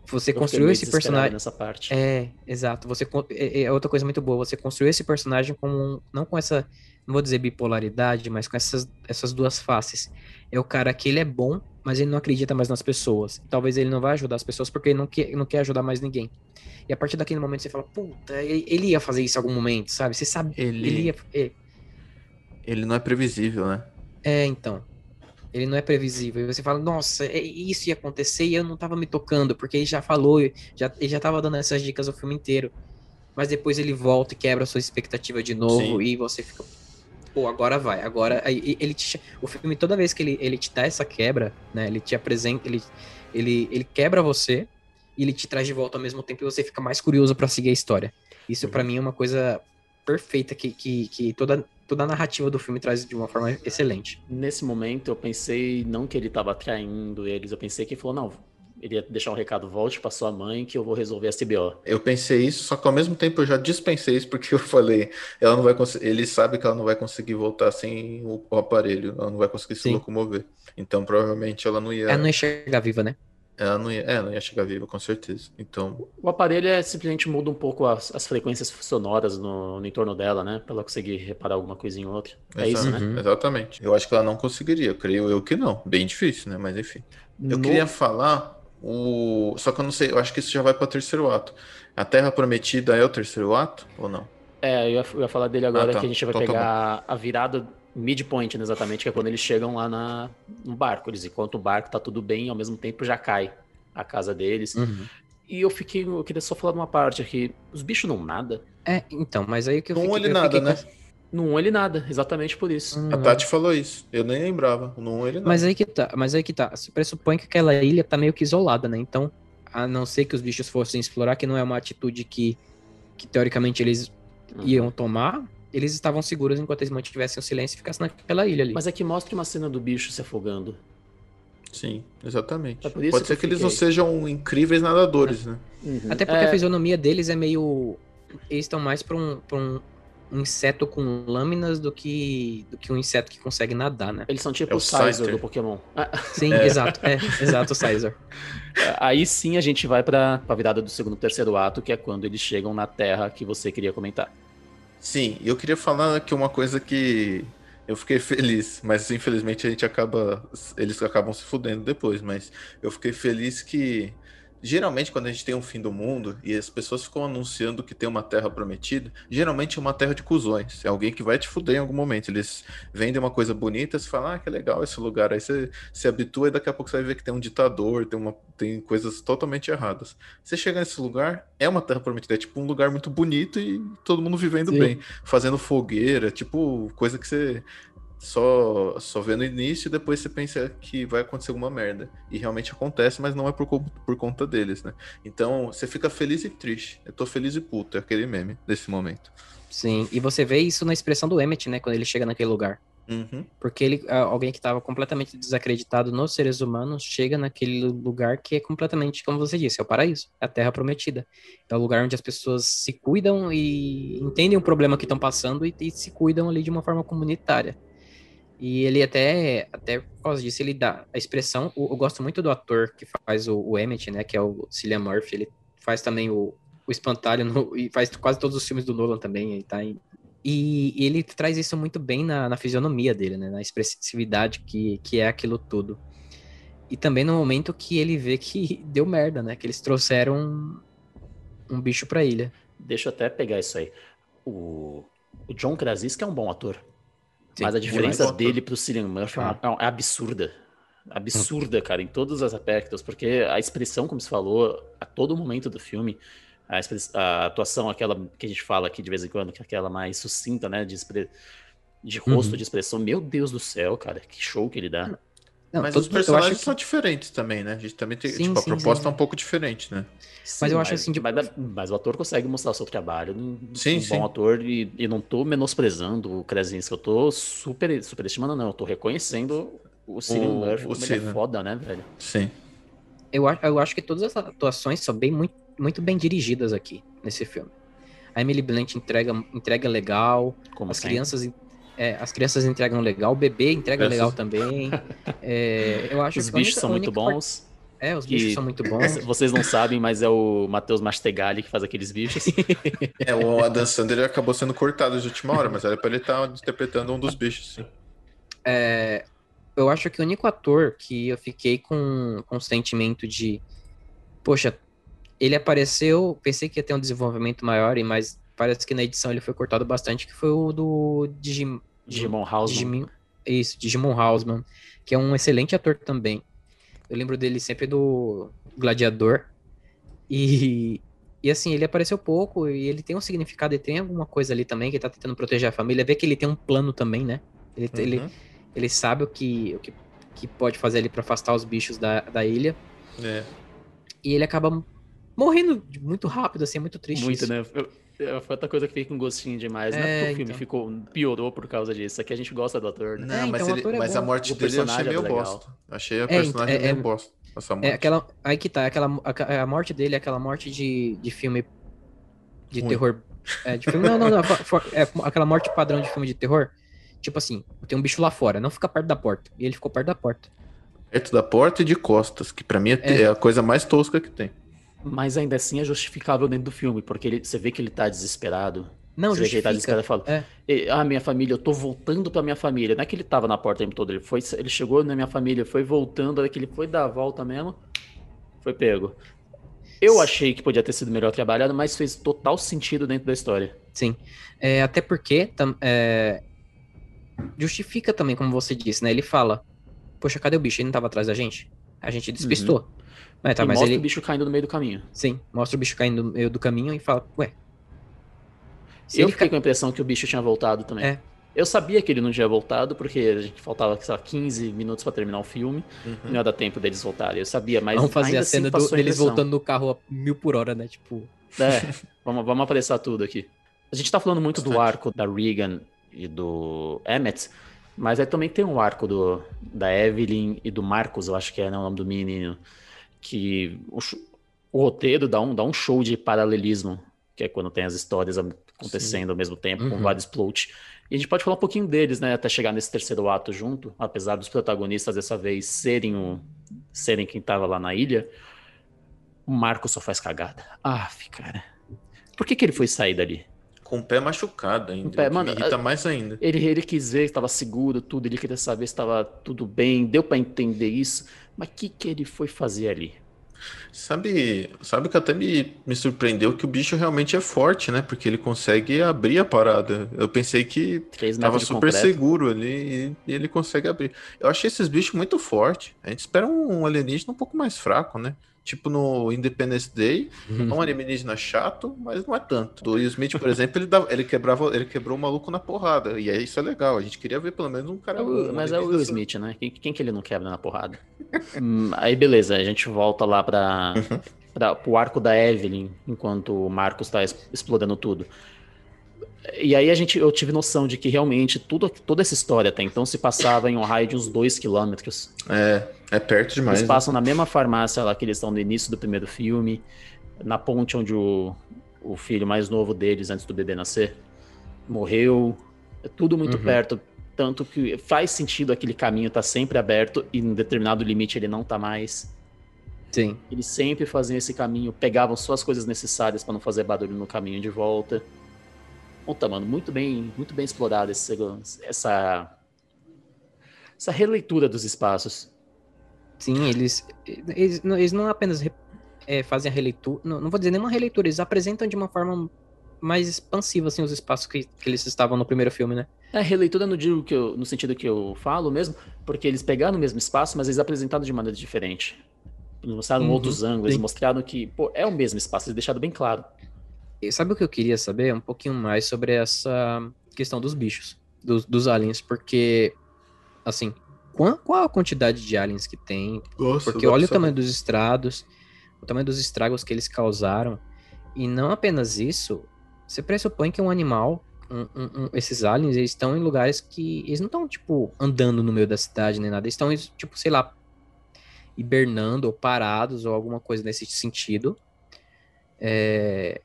Você Eu construiu esse personagem. Nessa parte. É, exato. Você é, é outra coisa muito boa. Você construiu esse personagem com um, não com essa não vou dizer bipolaridade, mas com essas, essas duas faces. É o cara que ele é bom, mas ele não acredita mais nas pessoas. Talvez ele não vai ajudar as pessoas porque ele não quer, não quer ajudar mais ninguém. E a partir daquele momento você fala, puta, ele, ia fazer isso em algum momento, sabe? Você sabe, ele, ele ia... Ele... ele não é previsível, né? É, então. Ele não é previsível. E você fala, nossa, é, isso ia acontecer e eu não tava me tocando, porque ele já falou, já, ele já tava dando essas dicas o filme inteiro. Mas depois ele volta e quebra a sua expectativa de novo Sim. e você fica, pô, agora vai, agora. Ele te, o filme, toda vez que ele, ele te dá essa quebra, né? Ele te apresenta, ele, ele, ele quebra você e ele te traz de volta ao mesmo tempo e você fica mais curioso para seguir a história. Isso uhum. para mim é uma coisa perfeita que, que, que toda, toda a narrativa do filme traz de uma forma excelente. Nesse momento eu pensei não que ele tava traindo eles, eu pensei que ele falou, não, ele ia deixar um recado, volte para sua mãe que eu vou resolver a CBO. Eu pensei isso, só que ao mesmo tempo eu já dispensei isso porque eu falei, ela não vai ele sabe que ela não vai conseguir voltar sem o, o aparelho, ela não vai conseguir se Sim. locomover. Então provavelmente ela não ia. Ela não ia chegar viva, né? Ela não ia, é, não ia chegar viva, com certeza. Então. O aparelho é simplesmente muda um pouco as, as frequências sonoras no, no, entorno dela, né? Pra ela conseguir reparar alguma coisa em outra. É isso, né? Uhum. Exatamente. Eu acho que ela não conseguiria, creio eu que não. Bem difícil, né? Mas enfim. Eu no... queria falar o... Só que eu não sei, eu acho que isso já vai para o terceiro ato. A Terra Prometida é o terceiro ato ou não? É, eu ia, eu ia falar dele agora ah, tá. que a gente vai então, tá pegar tá a virada midpoint, né, exatamente, que é quando eles chegam lá na, no barco. Eles enquanto o barco tá tudo bem, ao mesmo tempo já cai a casa deles. Uhum. E eu fiquei, eu queria só falar de uma parte aqui. Os bichos não nada. É, então, mas aí que eu não eu nada, né? Com... Não ele nada, exatamente por isso. Hum. A Tati falou isso. Eu nem lembrava. Não ele nada. Mas aí que tá, mas aí que tá. Se pressupõe que aquela ilha tá meio que isolada, né? Então, a não ser que os bichos fossem explorar, que não é uma atitude que, que teoricamente eles uhum. iam tomar, eles estavam seguros enquanto eles mantivessem o silêncio e ficassem naquela ilha ali. Mas é que mostra uma cena do bicho se afogando. Sim, exatamente. É Pode ser que, que eles não sejam incríveis nadadores, né? Uhum. Até porque é... a fisionomia deles é meio. Eles estão mais pra um, pra um um inseto com lâminas do que do que um inseto que consegue nadar, né? Eles são tipo é o Sizer do Pokémon. Sim, é. exato. É, exato, o Sizer. Aí sim a gente vai para a virada do segundo terceiro ato, que é quando eles chegam na Terra que você queria comentar. Sim, eu queria falar aqui uma coisa que eu fiquei feliz, mas infelizmente a gente acaba. Eles acabam se fudendo depois, mas eu fiquei feliz que Geralmente, quando a gente tem um fim do mundo e as pessoas ficam anunciando que tem uma terra prometida, geralmente é uma terra de cuzões. É alguém que vai te fuder em algum momento. Eles vendem uma coisa bonita, você fala, ah, que legal esse lugar. Aí você se habitua e daqui a pouco você vai ver que tem um ditador, tem, uma, tem coisas totalmente erradas. Você chega nesse lugar, é uma terra prometida, é tipo um lugar muito bonito e todo mundo vivendo Sim. bem, fazendo fogueira, tipo coisa que você só, só vê no início e depois você pensa que vai acontecer alguma merda. E realmente acontece, mas não é por, por conta deles, né? Então você fica feliz e triste. Eu tô feliz e puto, é aquele meme desse momento. Sim, e você vê isso na expressão do Emmett, né? Quando ele chega naquele lugar. Uhum. Porque ele, alguém que estava completamente desacreditado nos seres humanos chega naquele lugar que é completamente, como você disse, é o paraíso, é a terra prometida. É o lugar onde as pessoas se cuidam e entendem o problema que estão passando e, e se cuidam ali de uma forma comunitária. E ele até, até por causa disso, ele dá a expressão. Eu, gosto muito do ator que faz o, o Emmett, né? Que é o Cillian Murphy. Ele faz também o, o Espantalho no, e faz quase todos os filmes do Nolan também. Ele tá em E ele traz isso muito bem na, na fisionomia dele, né? Na expressividade que, que é aquilo tudo. E também no momento que ele vê que deu merda, né? Que eles trouxeram um, um bicho pra ilha. Deixa eu até pegar isso aí. O, o John Krasinski é um bom ator. Sim, mas a diferença dele pro Cillian Murphy é, uma- é absurda. Absurda, cara, em todos os aspectos. Porque a expressão, como se falou, a todo momento do filme, a, a atuação, aquela que a gente fala aqui de vez em quando, que é aquela mais sucinta, né? De, de rosto, Uhum. de expressão. Meu Deus do céu, cara, que show que ele dá. Não, Mas todo- os personagens que- são diferentes também, né? A gente também tem. Sim, tipo, a sim, proposta sim. é um pouco diferente, né? Mas eu acho assim, de- Mas, mas o ator consegue mostrar o seu trabalho. Um, Sim, um sim. bom ator. E, e não tô menosprezando o Krasinski. Eu tô super, superestimando, não. Eu tô reconhecendo o Cillian O- Murphy o como ele é Cillian. foda, né, velho? Sim. eu, acho- eu acho que todas as atuações são bem, muito, muito bem dirigidas aqui nesse filme. A Emily Blunt entrega, entrega legal, Como as sempre. crianças, é, as crianças entregam legal, o bebê entrega Crianças- legal também. É, eu acho Os bichos única- são muito bons. É, os bichos são muito bons. Vocês não sabem, mas é o Matheus Mastegali que faz aqueles bichos. É, o Adam Sandler acabou sendo cortado de última hora, mas era pra ele estar interpretando um dos bichos, sim. É, eu acho que o único ator que eu fiquei com, com o sentimento de, poxa, ele apareceu, pensei que ia ter um desenvolvimento maior, e mas parece que na edição ele foi cortado bastante, que foi o do Digim, Digimon House. Isso, Digimon Hausman, que é um excelente ator também. Eu lembro dele sempre do Gladiador. E, e assim, ele apareceu pouco e ele tem um significado, ele tem alguma coisa ali também, que ele tá tentando proteger a família. Vê que ele tem um plano também, né? Ele, ele, Uhum. ele sabe o que, o que, que pode fazer ali pra afastar os bichos da, da ilha. É. E ele acaba morrendo muito rápido, assim, é muito triste. Muito, isso. né? Eu- Foi outra coisa que fiquei com gostinho demais, né? É, Porque o filme então. ficou, piorou por causa disso. Aqui a gente gosta do ator, né? Não, É, mas, então ele- ator é mas a morte O dele eu achei meio é bosta. Achei a É, personagem é- meio é- bosta. Essa morte. É aquela. Aí que tá, aquela, a, a morte dele é aquela morte de, de filme de Ruim. terror. É, de filme, não, não, não. for- É aquela morte padrão de filme de terror. Tipo assim, tem um bicho lá fora, não fica perto da porta. E ele ficou perto da porta. Perto da porta e de costas, que pra mim é, É. é a coisa mais tosca que tem. Mas ainda assim é justificável dentro do filme, porque ele- você vê que ele tá desesperado. Não, você vê que ele tá justifica. desesperado e fala: É. "E- Ah, minha família, eu tô voltando pra minha família. Não é que ele tava na porta o tempo todo, ele, foi, ele chegou na minha família, foi voltando, a hora que ele foi dar a volta mesmo, foi pego. Eu achei que podia ter sido melhor trabalhado, mas fez total sentido dentro da história. Sim. É, até porque tam- é, justifica também, como você disse, né? Ele fala: Poxa, cadê o bicho? Ele não tava atrás da gente? A gente despistou. Mas tá, e mas mostra ele. o bicho caindo no meio do caminho. Sim, mostra o bicho caindo no meio do caminho e fala: Ué. Se eu ele fiquei ca- com a impressão que o bicho tinha voltado também. É. Eu sabia que ele não tinha voltado, porque a gente faltava, sei lá, 15 minutos pra terminar o filme. Não ia dar tempo deles voltarem. Eu sabia, mas Vamos fazer ainda a assim cena do- passou a deles voltando no carro a mil por hora, né? Tipo. É, vamos, vamos apressar tudo aqui. A gente tá falando muito do Bastante. arco da Regan e do Emmett, mas aí também tem um arco do, da Evelyn e do Marcos, eu acho que é né, o nome do menino, que o, o roteiro dá um, dá um show de paralelismo, que é quando tem as histórias acontecendo ao mesmo tempo, com Uhum. vários plot. E a gente pode falar um pouquinho deles, né, até chegar nesse terceiro ato junto, apesar dos protagonistas dessa vez serem, o, serem quem tava lá na ilha, o Marcos só faz cagada. Ah, cara. Por que, que ele foi sair dali? Com o pé machucado ainda. Com o pé, mano, me irrita a- mais ainda. Ele, ele quis ver que estava seguro, tudo, ele queria saber se estava tudo bem, deu pra entender isso, mas o que, que ele foi fazer ali? Sabe, sabe que até me, me surpreendeu que o bicho realmente é forte, né? Porque ele consegue abrir a parada. Eu pensei que tava super concreto. seguro ali e, e ele consegue abrir. Eu achei esses bichos muito fortes. A gente espera um alienígena um pouco mais fraco, né? Tipo no Independence Day, é um alienígena chato, mas não é tanto. Do Will Smith, por exemplo, ele, dava, ele, quebrava, ele quebrou o maluco na porrada. E aí isso é legal. A gente queria ver pelo menos um cara. É o- mas é o Will. Smith, né? Quem, quem que ele não quebra na porrada? Hum, aí beleza, a gente volta lá pra, Uhum. pra, pro arco da Evelyn, enquanto o Marcos tá es- explodendo tudo. E aí a gente, eu tive noção de que realmente tudo, toda essa história até então se passava em um raio de uns dois quilômetros. É, é perto demais. Eles né? passam na mesma farmácia lá que eles estão no início do primeiro filme, na ponte onde o, o filho mais novo deles, antes do bebê nascer, morreu. É tudo muito Uhum. perto. Tanto que faz sentido aquele caminho estar sempre aberto e em determinado limite ele não tá mais. Sim. Eles sempre faziam esse caminho, pegavam só as coisas necessárias para não fazer barulho no caminho de volta. Puta, mano, muito bem, muito bem explorado esse, essa essa releitura dos espaços. Sim, eles eles, eles não apenas é, fazem a releitura, não, não vou dizer nenhuma releitura, eles apresentam de uma forma mais expansiva assim os espaços que, que eles estavam no primeiro filme, né? É, releitura no, digo que eu, no sentido que eu falo mesmo, porque eles pegaram o mesmo espaço, mas eles apresentaram de maneira diferente. Eles mostraram uhum, outros ângulos, eles mostraram que pô, é o mesmo espaço, eles deixaram bem claro. E sabe o que eu queria saber? Um pouquinho mais sobre essa questão dos bichos, dos, dos aliens, porque, assim, qual, qual a quantidade de aliens que tem? Nossa, porque olha o tamanho dos estrados, o tamanho dos estragos que eles causaram, e não apenas isso, você pressupõe que um animal, um, um, um, esses aliens, eles estão em lugares que eles não estão, tipo, andando no meio da cidade nem nada, eles estão, tipo, sei lá, hibernando ou parados ou alguma coisa nesse sentido. É,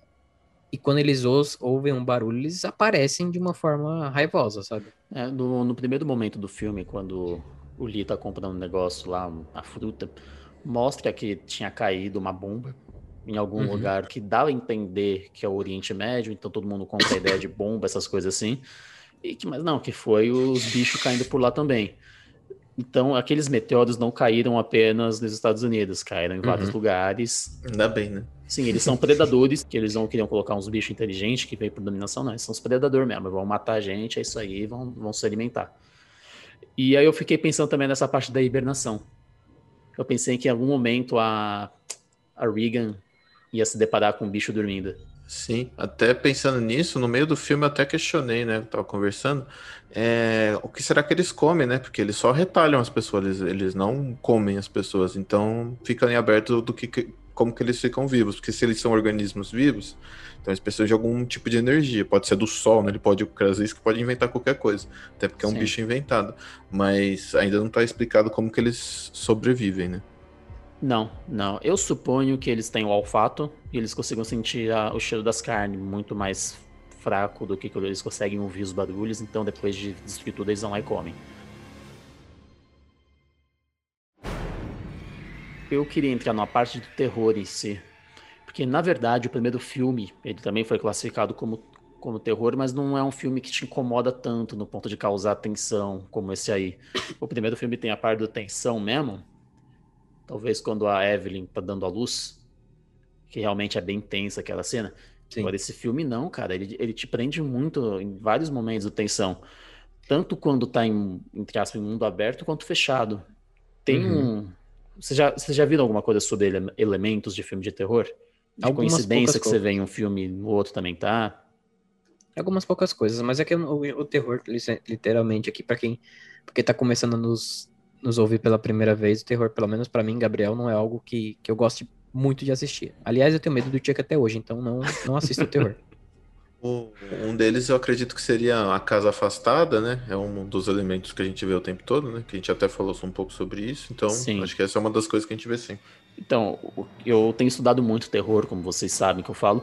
e quando eles ouvem um barulho, eles aparecem de uma forma raivosa, sabe? É, no, no primeiro momento do filme, quando o Lee tá comprando um negócio lá, a fruta, mostra que tinha caído uma bomba em algum uhum. lugar que dá a entender que é o Oriente Médio, então todo mundo compra a ideia de bomba, essas coisas assim. E que, mas não, que foi os bichos caindo por lá também. Então, aqueles meteoros não caíram apenas nos Estados Unidos, caíram em uhum. vários lugares. Ainda bem, né? Sim, eles são predadores, que eles não queriam colocar uns bichos inteligentes que vêm por dominação, não. Eles são os predadores mesmo, vão matar a gente, é isso aí, vão, vão se alimentar. E aí eu fiquei pensando também nessa parte da hibernação. Eu pensei que em algum momento a, a Regan ia se deparar com um bicho dormindo. Sim, até pensando nisso, no meio do filme eu até questionei, né? Eu tava conversando. É, o que será que eles comem, né? Porque eles só retalham as pessoas, eles, eles não comem as pessoas. Então fica em aberto do que, como que eles ficam vivos. Porque se eles são organismos vivos, então eles precisam de algum tipo de energia. Pode ser do sol, né? Ele pode, às vezes, pode inventar qualquer coisa. Até porque é um Sim. bicho inventado. Mas ainda não tá explicado como que eles sobrevivem, né? Não, não. Eu suponho que eles têm o olfato e eles consigam sentir a, o cheiro das carnes muito mais fraco do que eles conseguem ouvir os barulhos, então depois de destruir tudo eles vão lá e comem. Eu queria entrar numa parte do terror em si. Porque, na verdade, o primeiro filme, ele também foi classificado como, como terror, mas não é um filme que te incomoda tanto no ponto de causar tensão como esse aí. O primeiro filme tem a parte da tensão mesmo, Talvez quando a Evelyn tá dando a luz, que realmente é bem tensa aquela cena. Sim. Agora, esse filme não, cara. Ele, ele te prende muito em vários momentos de tensão. Tanto quando tá em, entre aspas, em mundo aberto, quanto fechado. Tem uhum. um. Você já, você já viu alguma coisa sobre ele, elementos de filme de terror? De Algumas coincidência que você vê em um filme, no outro também tá? Algumas poucas coisas, mas é que o, o terror, literalmente, aqui, para quem. Porque tá começando a nos nos ouvir pela primeira vez, o terror, pelo menos para mim, Gabriel, não é algo que, que eu goste muito de assistir. Aliás, eu tenho medo do Chuck até hoje, então não, não assisto o terror. Um deles eu acredito que seria a casa afastada, né? É um dos elementos que a gente vê o tempo todo, né? Que a gente até falou um pouco sobre isso. Então, sim. acho que essa é uma das coisas que a gente vê sim. Então, eu tenho estudado muito terror, como vocês sabem que eu falo.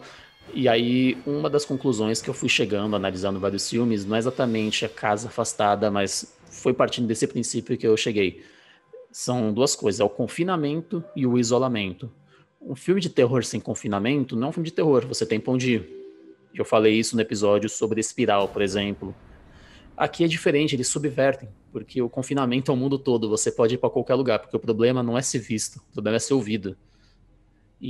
E aí, uma das conclusões que eu fui chegando, analisando vários filmes, não é exatamente a casa afastada, mas foi partindo desse princípio que eu cheguei. São duas coisas, é o confinamento e o isolamento. Um filme de terror sem confinamento não é um filme de terror, você tem pão de Eu falei isso no episódio sobre Espiral, por exemplo. Aqui é diferente, eles subvertem, porque o confinamento é o mundo todo, você pode ir para qualquer lugar, porque o problema não é ser visto, o problema é ser ouvido.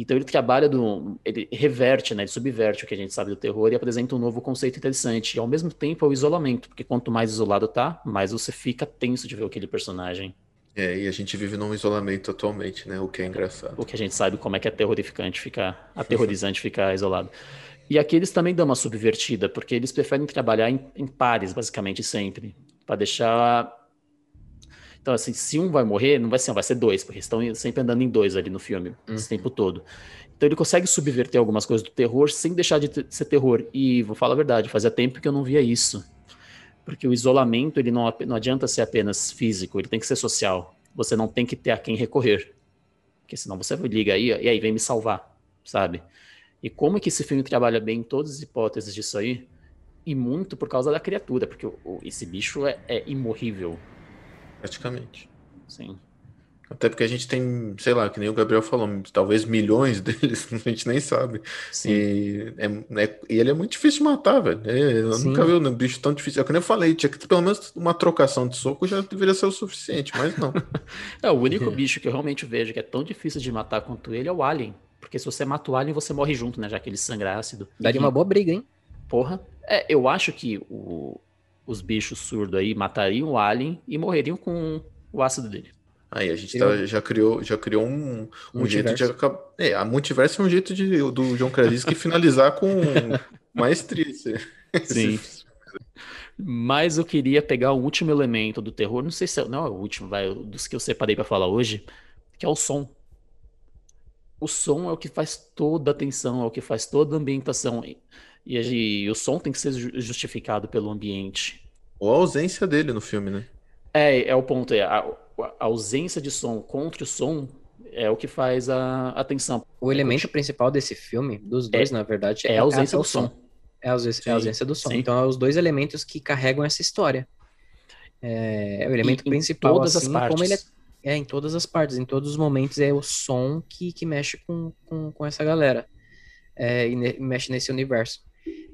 Então ele trabalha do. Ele reverte, né? Ele subverte o que a gente sabe do terror e apresenta um novo conceito interessante. E ao mesmo tempo é o isolamento, porque quanto mais isolado tá, mais você fica tenso de ver aquele personagem. É, e a gente vive num isolamento atualmente, né? O que é engraçado. O que a gente sabe como é que é terrorificante ficar, aterrorizante ficar isolado. E aqui eles também dão uma subvertida, porque eles preferem trabalhar em, em pares, basicamente, sempre. para deixar então, assim, se um vai morrer, não vai ser um, vai ser dois, porque estão sempre andando em dois ali no filme, uhum. esse tempo todo. Então ele consegue subverter algumas coisas do terror sem deixar de ser terror. E vou falar a verdade, fazia tempo que eu não via isso. Porque o isolamento, ele não, não adianta ser apenas físico, ele tem que ser social. Você não tem que ter a quem recorrer. Porque senão você liga aí, e aí vem me salvar, sabe? E como que esse filme trabalha bem em todas as hipóteses disso aí? E muito por causa da criatura, porque o, esse bicho é, é imorrível praticamente. Sim. Até porque a gente tem, sei lá, que nem o Gabriel falou, talvez milhões deles, a gente nem sabe. Sim. E, é, é, e ele é muito difícil de matar, velho. É, eu Sim. nunca vi um bicho tão difícil. É que nem eu falei, tinha que ter pelo menos uma trocação de soco já deveria ser o suficiente, mas não. é, o único bicho que eu realmente vejo que é tão difícil de matar quanto ele é o Alien. Porque se você mata o Alien, você morre junto, né? Já que ele sangra ácido. Daria uma boa briga, hein? Porra. É, eu acho que o, os bichos surdos aí matariam o Alien e morreriam com o ácido dele. Aí a gente tá, já criou, já criou um, um jeito de acabar. É, a multiverso é um jeito de, do John Krasinski finalizar com maestria. Sim. Mas eu queria pegar o último elemento do terror, não sei se é, não é o último, vai, dos que eu separei para falar hoje, que é o som. O som é o que faz toda a atenção, é o que faz toda a ambientação. E, e, e o som tem que ser justificado pelo ambiente. Ou a ausência dele no filme, né? É, é o ponto. É, a, a ausência de som contra o som é o que faz a atenção. O elemento principal desse filme, dos dois, é, na verdade, é, a ausência do som. som. É a ausência, é a ausência do som. Sim. Então, é os dois elementos que carregam essa história. É, é o elemento e, principal, todas assim, as partes. como ele é, é, em todas as partes, em todos os momentos, é o som que, que mexe com, com, com essa galera. É, e ne, mexe nesse universo.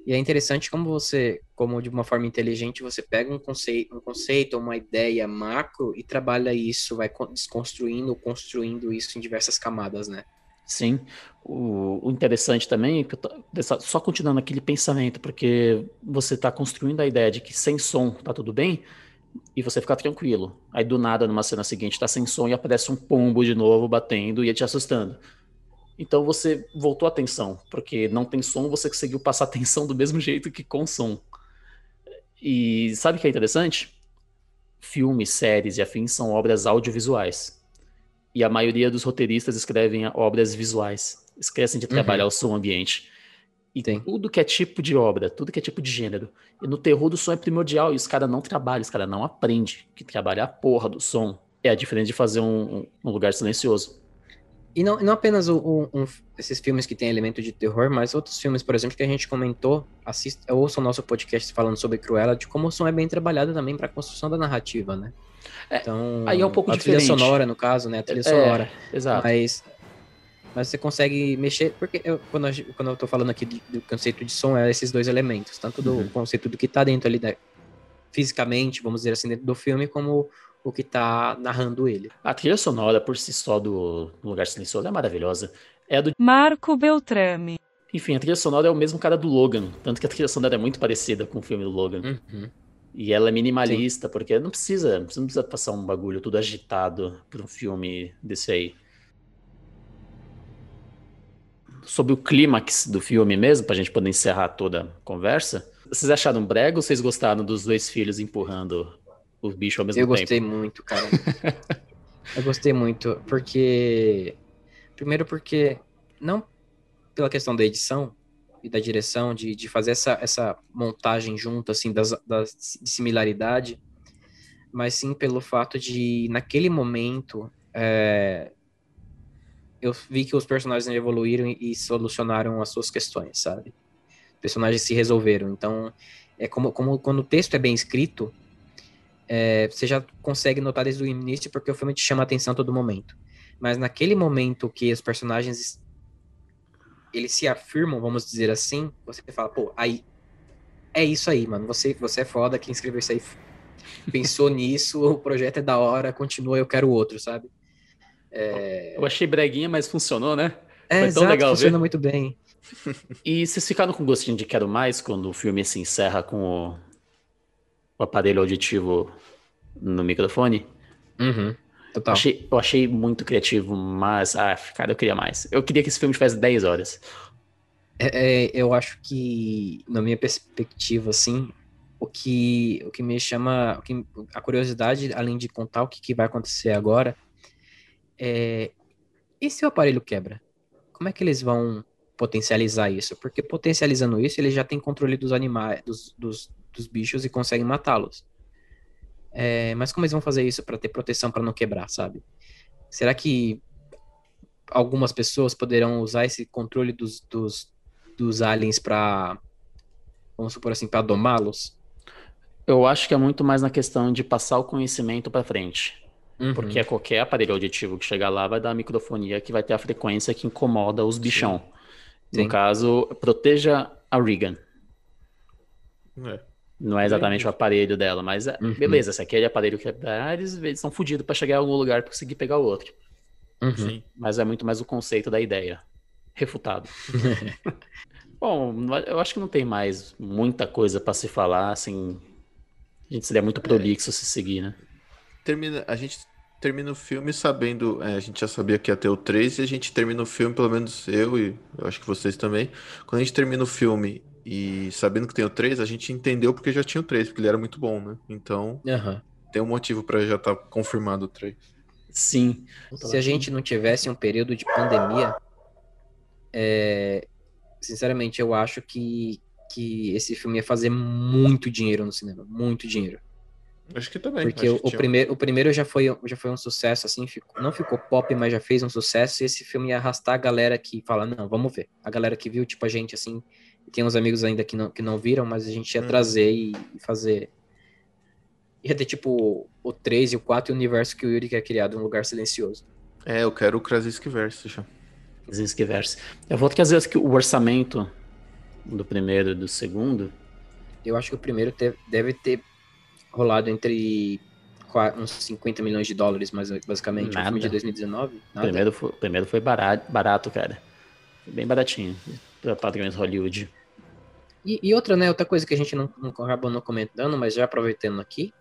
E é interessante como você, como de uma forma inteligente, você pega um conceito, um conceito, uma ideia macro e trabalha isso, vai desconstruindo, construindo isso em diversas camadas, né? Sim. O, o interessante também, é só continuando aquele pensamento, porque você está construindo a ideia de que sem som tá tudo bem, e você fica tranquilo. Aí do nada, numa cena seguinte, tá sem som e aparece um pombo de novo batendo e te assustando. Então você voltou a atenção, porque não tem som, você conseguiu passar atenção do mesmo jeito que com som. E sabe o que é interessante? Filmes, séries e afins são obras audiovisuais. E a maioria dos roteiristas escrevem obras visuais. Esquecem de uhum. trabalhar uhum. o som ambiente. E Tem. tudo que é tipo de obra, tudo que é tipo de gênero. E no terror do som é primordial. E os caras não trabalham, os caras não aprendem. Que trabalhar a porra do som é a diferença de fazer um, um lugar silencioso. E não, não apenas o, um, esses filmes que têm elemento de terror, mas outros filmes, por exemplo, que a gente comentou, assista, ouça o nosso podcast falando sobre Cruella, de como o som é bem trabalhado também para a construção da narrativa, né? É, então, aí é um pouco a diferente. trilha sonora, no caso, né? A trilha é, sonora. Exato. Mas, mas você consegue mexer, porque eu, quando, eu, quando eu tô falando aqui do, do conceito de som, é esses dois elementos, tanto do uhum. conceito do que tá dentro ali, da, fisicamente, vamos dizer assim, dentro do filme, como o que tá narrando ele. A trilha sonora por si só do Lugar Silencioso é maravilhosa. É do Marco Beltrame. Enfim, a trilha sonora é o mesmo cara do Logan, tanto que a trilha sonora é muito parecida com o filme do Logan. Uhum. E ela é minimalista, Sim. porque não precisa, você não precisa passar um bagulho tudo agitado para um filme desse aí. Sobre o clímax do filme mesmo, pra gente poder encerrar toda a conversa. Vocês acharam brega ou vocês gostaram dos dois filhos empurrando o bicho ao mesmo eu tempo. Eu gostei muito, cara. eu gostei muito, porque. Primeiro, porque. Não pela questão da edição e da direção, de, de fazer essa, essa montagem junto, assim, das, das, de similaridade, mas sim pelo fato de, naquele momento, é, eu vi que os personagens evoluíram e solucionaram as suas questões, sabe? Os personagens se resolveram. Então, é como, como quando o texto é bem escrito, é, você já consegue notar desde o início porque o filme te chama a atenção a todo momento. Mas naquele momento que os personagens eles se afirmam, vamos dizer assim, você fala, pô, aí é isso aí, mano. Você, você é foda, quem escreveu isso aí pensou nisso, o projeto é da hora, continua, eu quero outro, sabe? É... Eu achei breguinha, mas funcionou, né? É, Foi tão exato, legal funciona ver. muito bem. E vocês ficaram com gostinho de quero mais quando o filme se encerra com o o aparelho auditivo no microfone. Uhum. Total. Eu achei, eu achei muito criativo, mas, ah, cara, eu queria mais. Eu queria que esse filme tivesse 10 horas. É, é, eu acho que, na minha perspectiva, assim, o que, o que me chama, o que, a curiosidade, além de contar o que, que vai acontecer agora, é, e se o aparelho quebra? Como é que eles vão potencializar isso? Porque potencializando isso, ele já tem controle dos animais, dos, dos, dos bichos e conseguem matá-los. É, mas como eles vão fazer isso para ter proteção para não quebrar, sabe? Será que algumas pessoas poderão usar esse controle dos, dos, dos aliens para, vamos supor assim, para domá-los? Eu acho que é muito mais na questão de passar o conhecimento para frente. Uhum. Porque é qualquer aparelho auditivo que chegar lá vai dar microfonia que vai ter a frequência que incomoda os bichão. Sim. No caso, proteja a Regan. É. Não é exatamente o aparelho dela, mas é- Uhum. beleza, se aquele aparelho quebrar, eles eles estão fodidos pra chegar em algum lugar pra conseguir pegar o outro. Uhum. Mas é muito mais o conceito da ideia. Refutado. Bom, eu acho que não tem mais muita coisa pra se falar, assim. A gente seria muito prolixo se seguir, né? Termina, a gente termina o filme sabendo. é, a gente já sabia que ia ter o 3 e a gente termina o filme, pelo menos eu e eu acho que vocês também. Quando a gente termina o filme e sabendo que tem o 3, a gente entendeu porque já tinha o 3, porque ele era muito bom, né? Então Aham. tem um motivo pra já estar confirmado o 3. Sim. Se a gente não tivesse um período de pandemia, é, sinceramente, eu acho que, que esse filme ia fazer muito dinheiro no cinema, muito dinheiro. Acho que também. Porque o, que o primeiro, o primeiro já foi, já foi um sucesso, assim, ficou- não ficou pop, mas já fez um sucesso, e esse filme ia arrastar a galera que fala, não, vamos ver. A galera que viu, tipo, a gente, assim, tem uns amigos ainda que não, que não viram, mas a gente ia Uhum. trazer e, e fazer... Ia ter, tipo, o 3 e o 4 e o universo que o Yuri quer criar, um lugar silencioso. É, eu quero o Krasinski Verso já. Krasinski verse. Eu vou que às vezes que o orçamento do primeiro e do segundo. Eu acho que o primeiro te- deve ter rolado entre uns 50 milhões de dólares, mais basicamente. O Nada. filme de 2019. O Nada. primeiro foi, o primeiro foi barato, barato, cara. Foi bem baratinho. Pra padrões Hollywood. E, e outra, né? Outra coisa que a gente não, não acabou não comentando, mas já aproveitando aqui,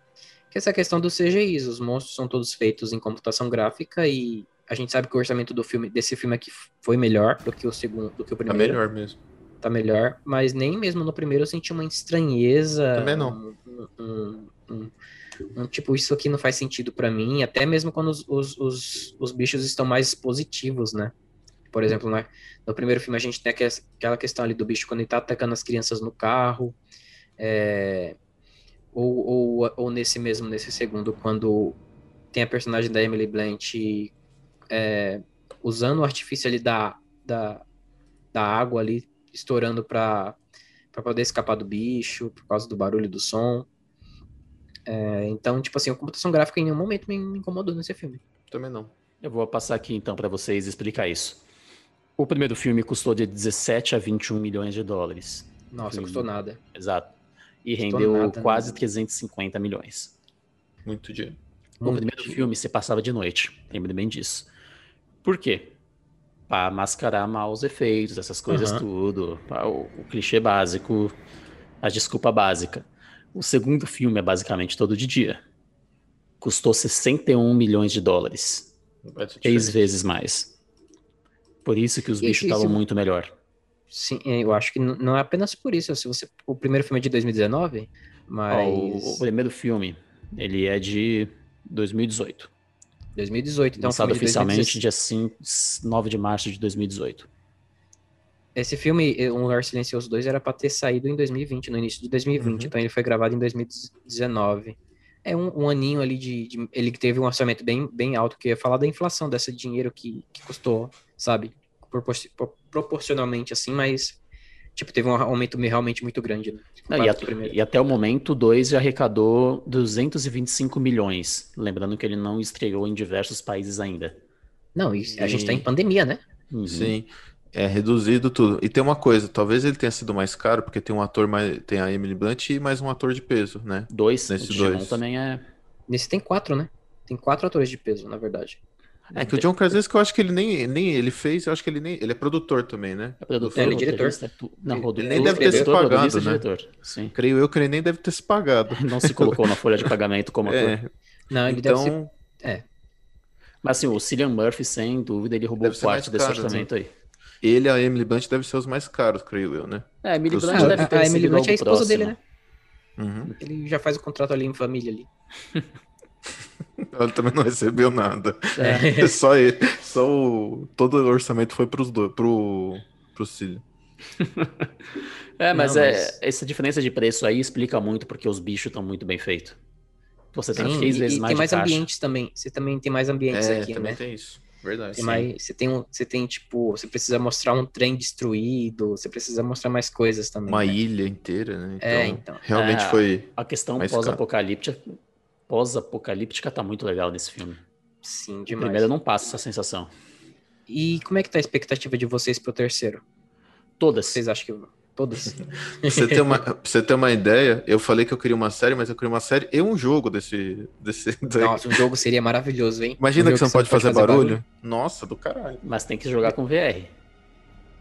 que é essa questão dos CGIs. Os monstros são todos feitos em computação gráfica e a gente sabe que o orçamento do filme, desse filme aqui foi melhor do que o segundo, do que o Tá primeiro. melhor mesmo. Tá melhor, mas nem mesmo no primeiro eu senti uma estranheza. Também não. Um, um- um- um tipo, isso aqui não faz sentido pra mim, até mesmo quando os, os, os, os bichos estão mais positivos, né? Por exemplo, né, no primeiro filme a gente tem aquela- questão ali do bicho quando ele tá atacando as crianças no carro, é, ou, ou, ou nesse mesmo, nesse segundo, quando tem a personagem da Emily Blunt é, usando o artifício ali da, da, da água ali, estourando pra poder escapar do bicho, por causa do barulho do som. É, então, tipo assim, a computação gráfica em nenhum momento me incomodou nesse filme. Também não. Eu vou passar aqui então pra vocês explicar isso. O primeiro filme custou de 17 a 21 milhões de dólares. Nossa, Sim. custou nada. Exato. E Custou rendeu nada, quase né? 350 milhões. Muito dinheiro. O Muito primeiro dinheiro. filme se passava de noite, lembre bem disso. Por quê? Pra mascarar mal os efeitos, essas coisas Aham. tudo, pra o, o clichê básico, a desculpa básica. O segundo filme é basicamente todo de dia. Custou 61 milhões de dólares, três vezes mais. Por isso que os bichos estavam muito melhor. Sim, é, eu acho que não é apenas por isso. Se você, o primeiro filme é de 2019, mas Ó, o, o primeiro filme, ele é de 2018. 2018, então lançado filme de oficialmente 2016. dia 5, 9 de março de 2018. Esse filme, Um Lugar Silencioso 2, era pra ter saído em 2020, no início de 2020, Uhum. então ele foi gravado em 2019. É um, um aninho ali de, de- Ele que teve um orçamento bem, bem alto, que ia falar da inflação, desse dinheiro que, que custou, sabe? Propor- pro- proporcionalmente assim, mas. Tipo, teve um aumento realmente muito grande, né? Não, e, at- e até o momento, o 2 já arrecadou 225 milhões. Lembrando que ele não estreou em diversos países ainda. Não, e a gente tá em pandemia, né? Uhum. Sim. É reduzido tudo. E tem uma coisa, talvez ele tenha sido mais caro, porque tem um ator mais. Tem a Emily Blunt e mais um ator de peso, né? Dois, Nesse o Digimon dois. também é. Nesse tem quatro, né? Tem quatro atores de peso, na verdade. É que o John Krasinski, eu acho que ele nem, nem ele fez, eu acho que ele nem. Ele é produtor também, né? É produtor, É, ele é diretor. é Não, Ele nem deve ter se diretor, pagado, né? Sim. Creio eu que ele nem deve ter se pagado. Não se colocou na folha de pagamento como ator. É, Não, ele deve ser. então, Mas assim, o Cillian Murphy, sem dúvida, ele roubou parte desse caro, orçamento aí. Ele e a Emily Blunt devem ser os mais caros, creio eu, né? É, a Emily Blunt deve ter a, a Emily Blunt é a esposa dele, próximo. né? Uhum. Ele já faz o contrato ali em família ali. Ela também não recebeu nada. É. Só ele. Só o. Todo o orçamento foi pros dois. Pro. Pro Cílio. É, mas, Não, é, mas- essa diferença de preço aí explica muito porque os bichos estão muito bem feitos. Você tem Sim, três e, vezes e mais tem de mais caixa. ambientes também. Você também tem mais ambientes É, aqui, também né? tem isso. Verdade. Tem mais, você tem um, você tem tipo, você precisa mostrar um trem destruído, você precisa mostrar mais coisas também. Uma né? ilha inteira, né? Então, É, então. realmente É. foi. A questão pós-apocalíptica pós-apocalíptica tá muito legal nesse filme. Sim, O demais. primeiro não passa essa sensação. E como é que tá a expectativa de vocês pro terceiro? Todas. Vocês acham que. Todas? Pra você, ter uma, pra você ter uma ideia, eu falei que eu queria uma série, mas eu queria uma série e um jogo desse. desse daí. Nossa, um jogo seria maravilhoso, hein? Imagina Um que você não pode fazer, barulho. Nossa, do caralho. Mas tem que jogar com VR.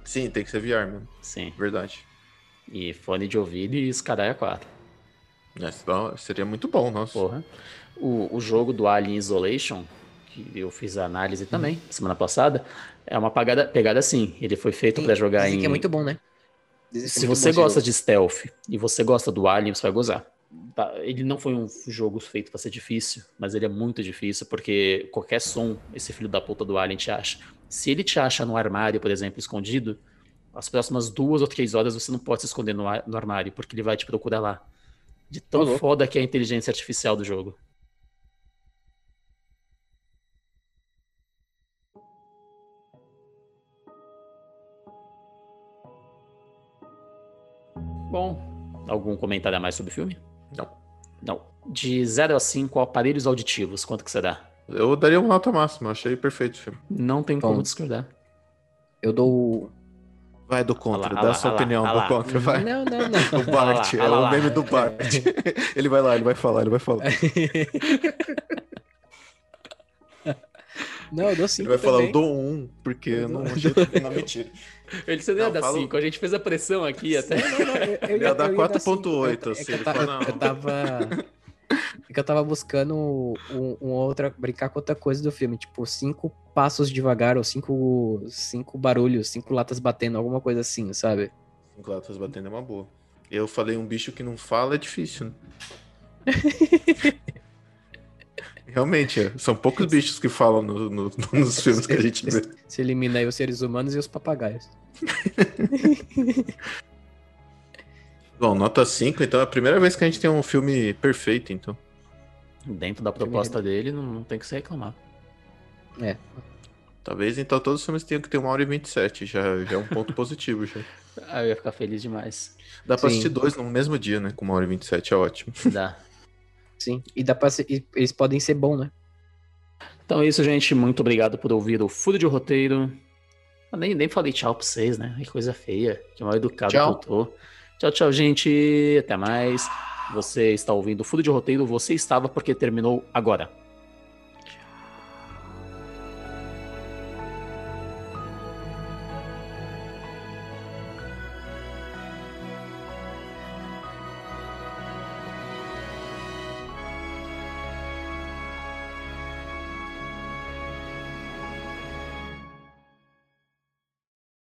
Sim, tem que ser VR, mano. Sim. Verdade. E fone de ouvido e escadaia 4. É, seria muito bom, nossa. Porra. O, o jogo do Alien Isolation, que eu fiz a análise também, semana passada, é uma pegada, pegada assim. Ele foi feito pra jogar em. que é muito bom, né? Se você gosta jogo. de stealth e você gosta do Alien, você vai gozar. Tá, Ele não foi um jogo feito pra ser difícil, mas ele é muito difícil porque qualquer som esse filho da puta do Alien te acha. Se ele te acha no armário, por exemplo, escondido, as próximas duas ou três horas você não pode se esconder no, ar- no armário, porque ele vai te procurar lá. De tão louco. foda que é a inteligência artificial do jogo. Bom, algum comentário a mais sobre o filme? Não. Não. De 0 a 5 aparelhos auditivos, quanto que você dá? Eu daria uma nota máxima, achei perfeito o filme. Não tem Bom. como discordar. Eu dou. Vai do contra, lá, dá olha a sua lá, olha opinião lá, do contra, vai. Não, não, não. O Bart, é lá, o meme lá. do Bart. ele vai lá, ele vai falar, ele vai falar. Não, eu dou Ele cinco vai falar, também. eu dou um, porque eu não achei não, mentira. Ele você não ia Não, dar fala- 5, a gente fez a pressão aqui até. Não, não, eu, eu ia dar eu 4.8, cinco. assim, ele eu, fala, eu tava. É que eu tava buscando um, um outra. brincar com outra coisa do filme. Tipo, cinco passos devagar, ou cinco, cinco barulhos, cinco latas batendo, alguma coisa assim, sabe? Cinco latas batendo é uma boa. Eu falei um bicho que não fala é difícil, né? Realmente, é. são poucos bichos que falam no- no- nos filmes que a gente vê. Se elimina aí os seres humanos e os papagaios. Bom, nota 5, então é a primeira vez que a gente tem um filme perfeito, então. Dentro da proposta dele, não, não tem que se reclamar. Talvez então todos os filmes tenham que ter uma hora e 27, já, já é um ponto positivo já. Ah, eu ia ficar feliz demais. Dá pra Sim. assistir dois no mesmo dia, né? Com uma hora e 27, é ótimo. Dá. Sim. E dá pra ser, e eles podem ser bons, né? Então é isso, gente. Muito obrigado por ouvir o Furo de Roteiro. Eu nem, nem falei tchau pra vocês, né? Que coisa feia. Que mal educado Tchau. que eu tô. Tchau, tchau, gente. Até mais. Você está ouvindo o Furo de Roteiro. Você estava porque terminou agora.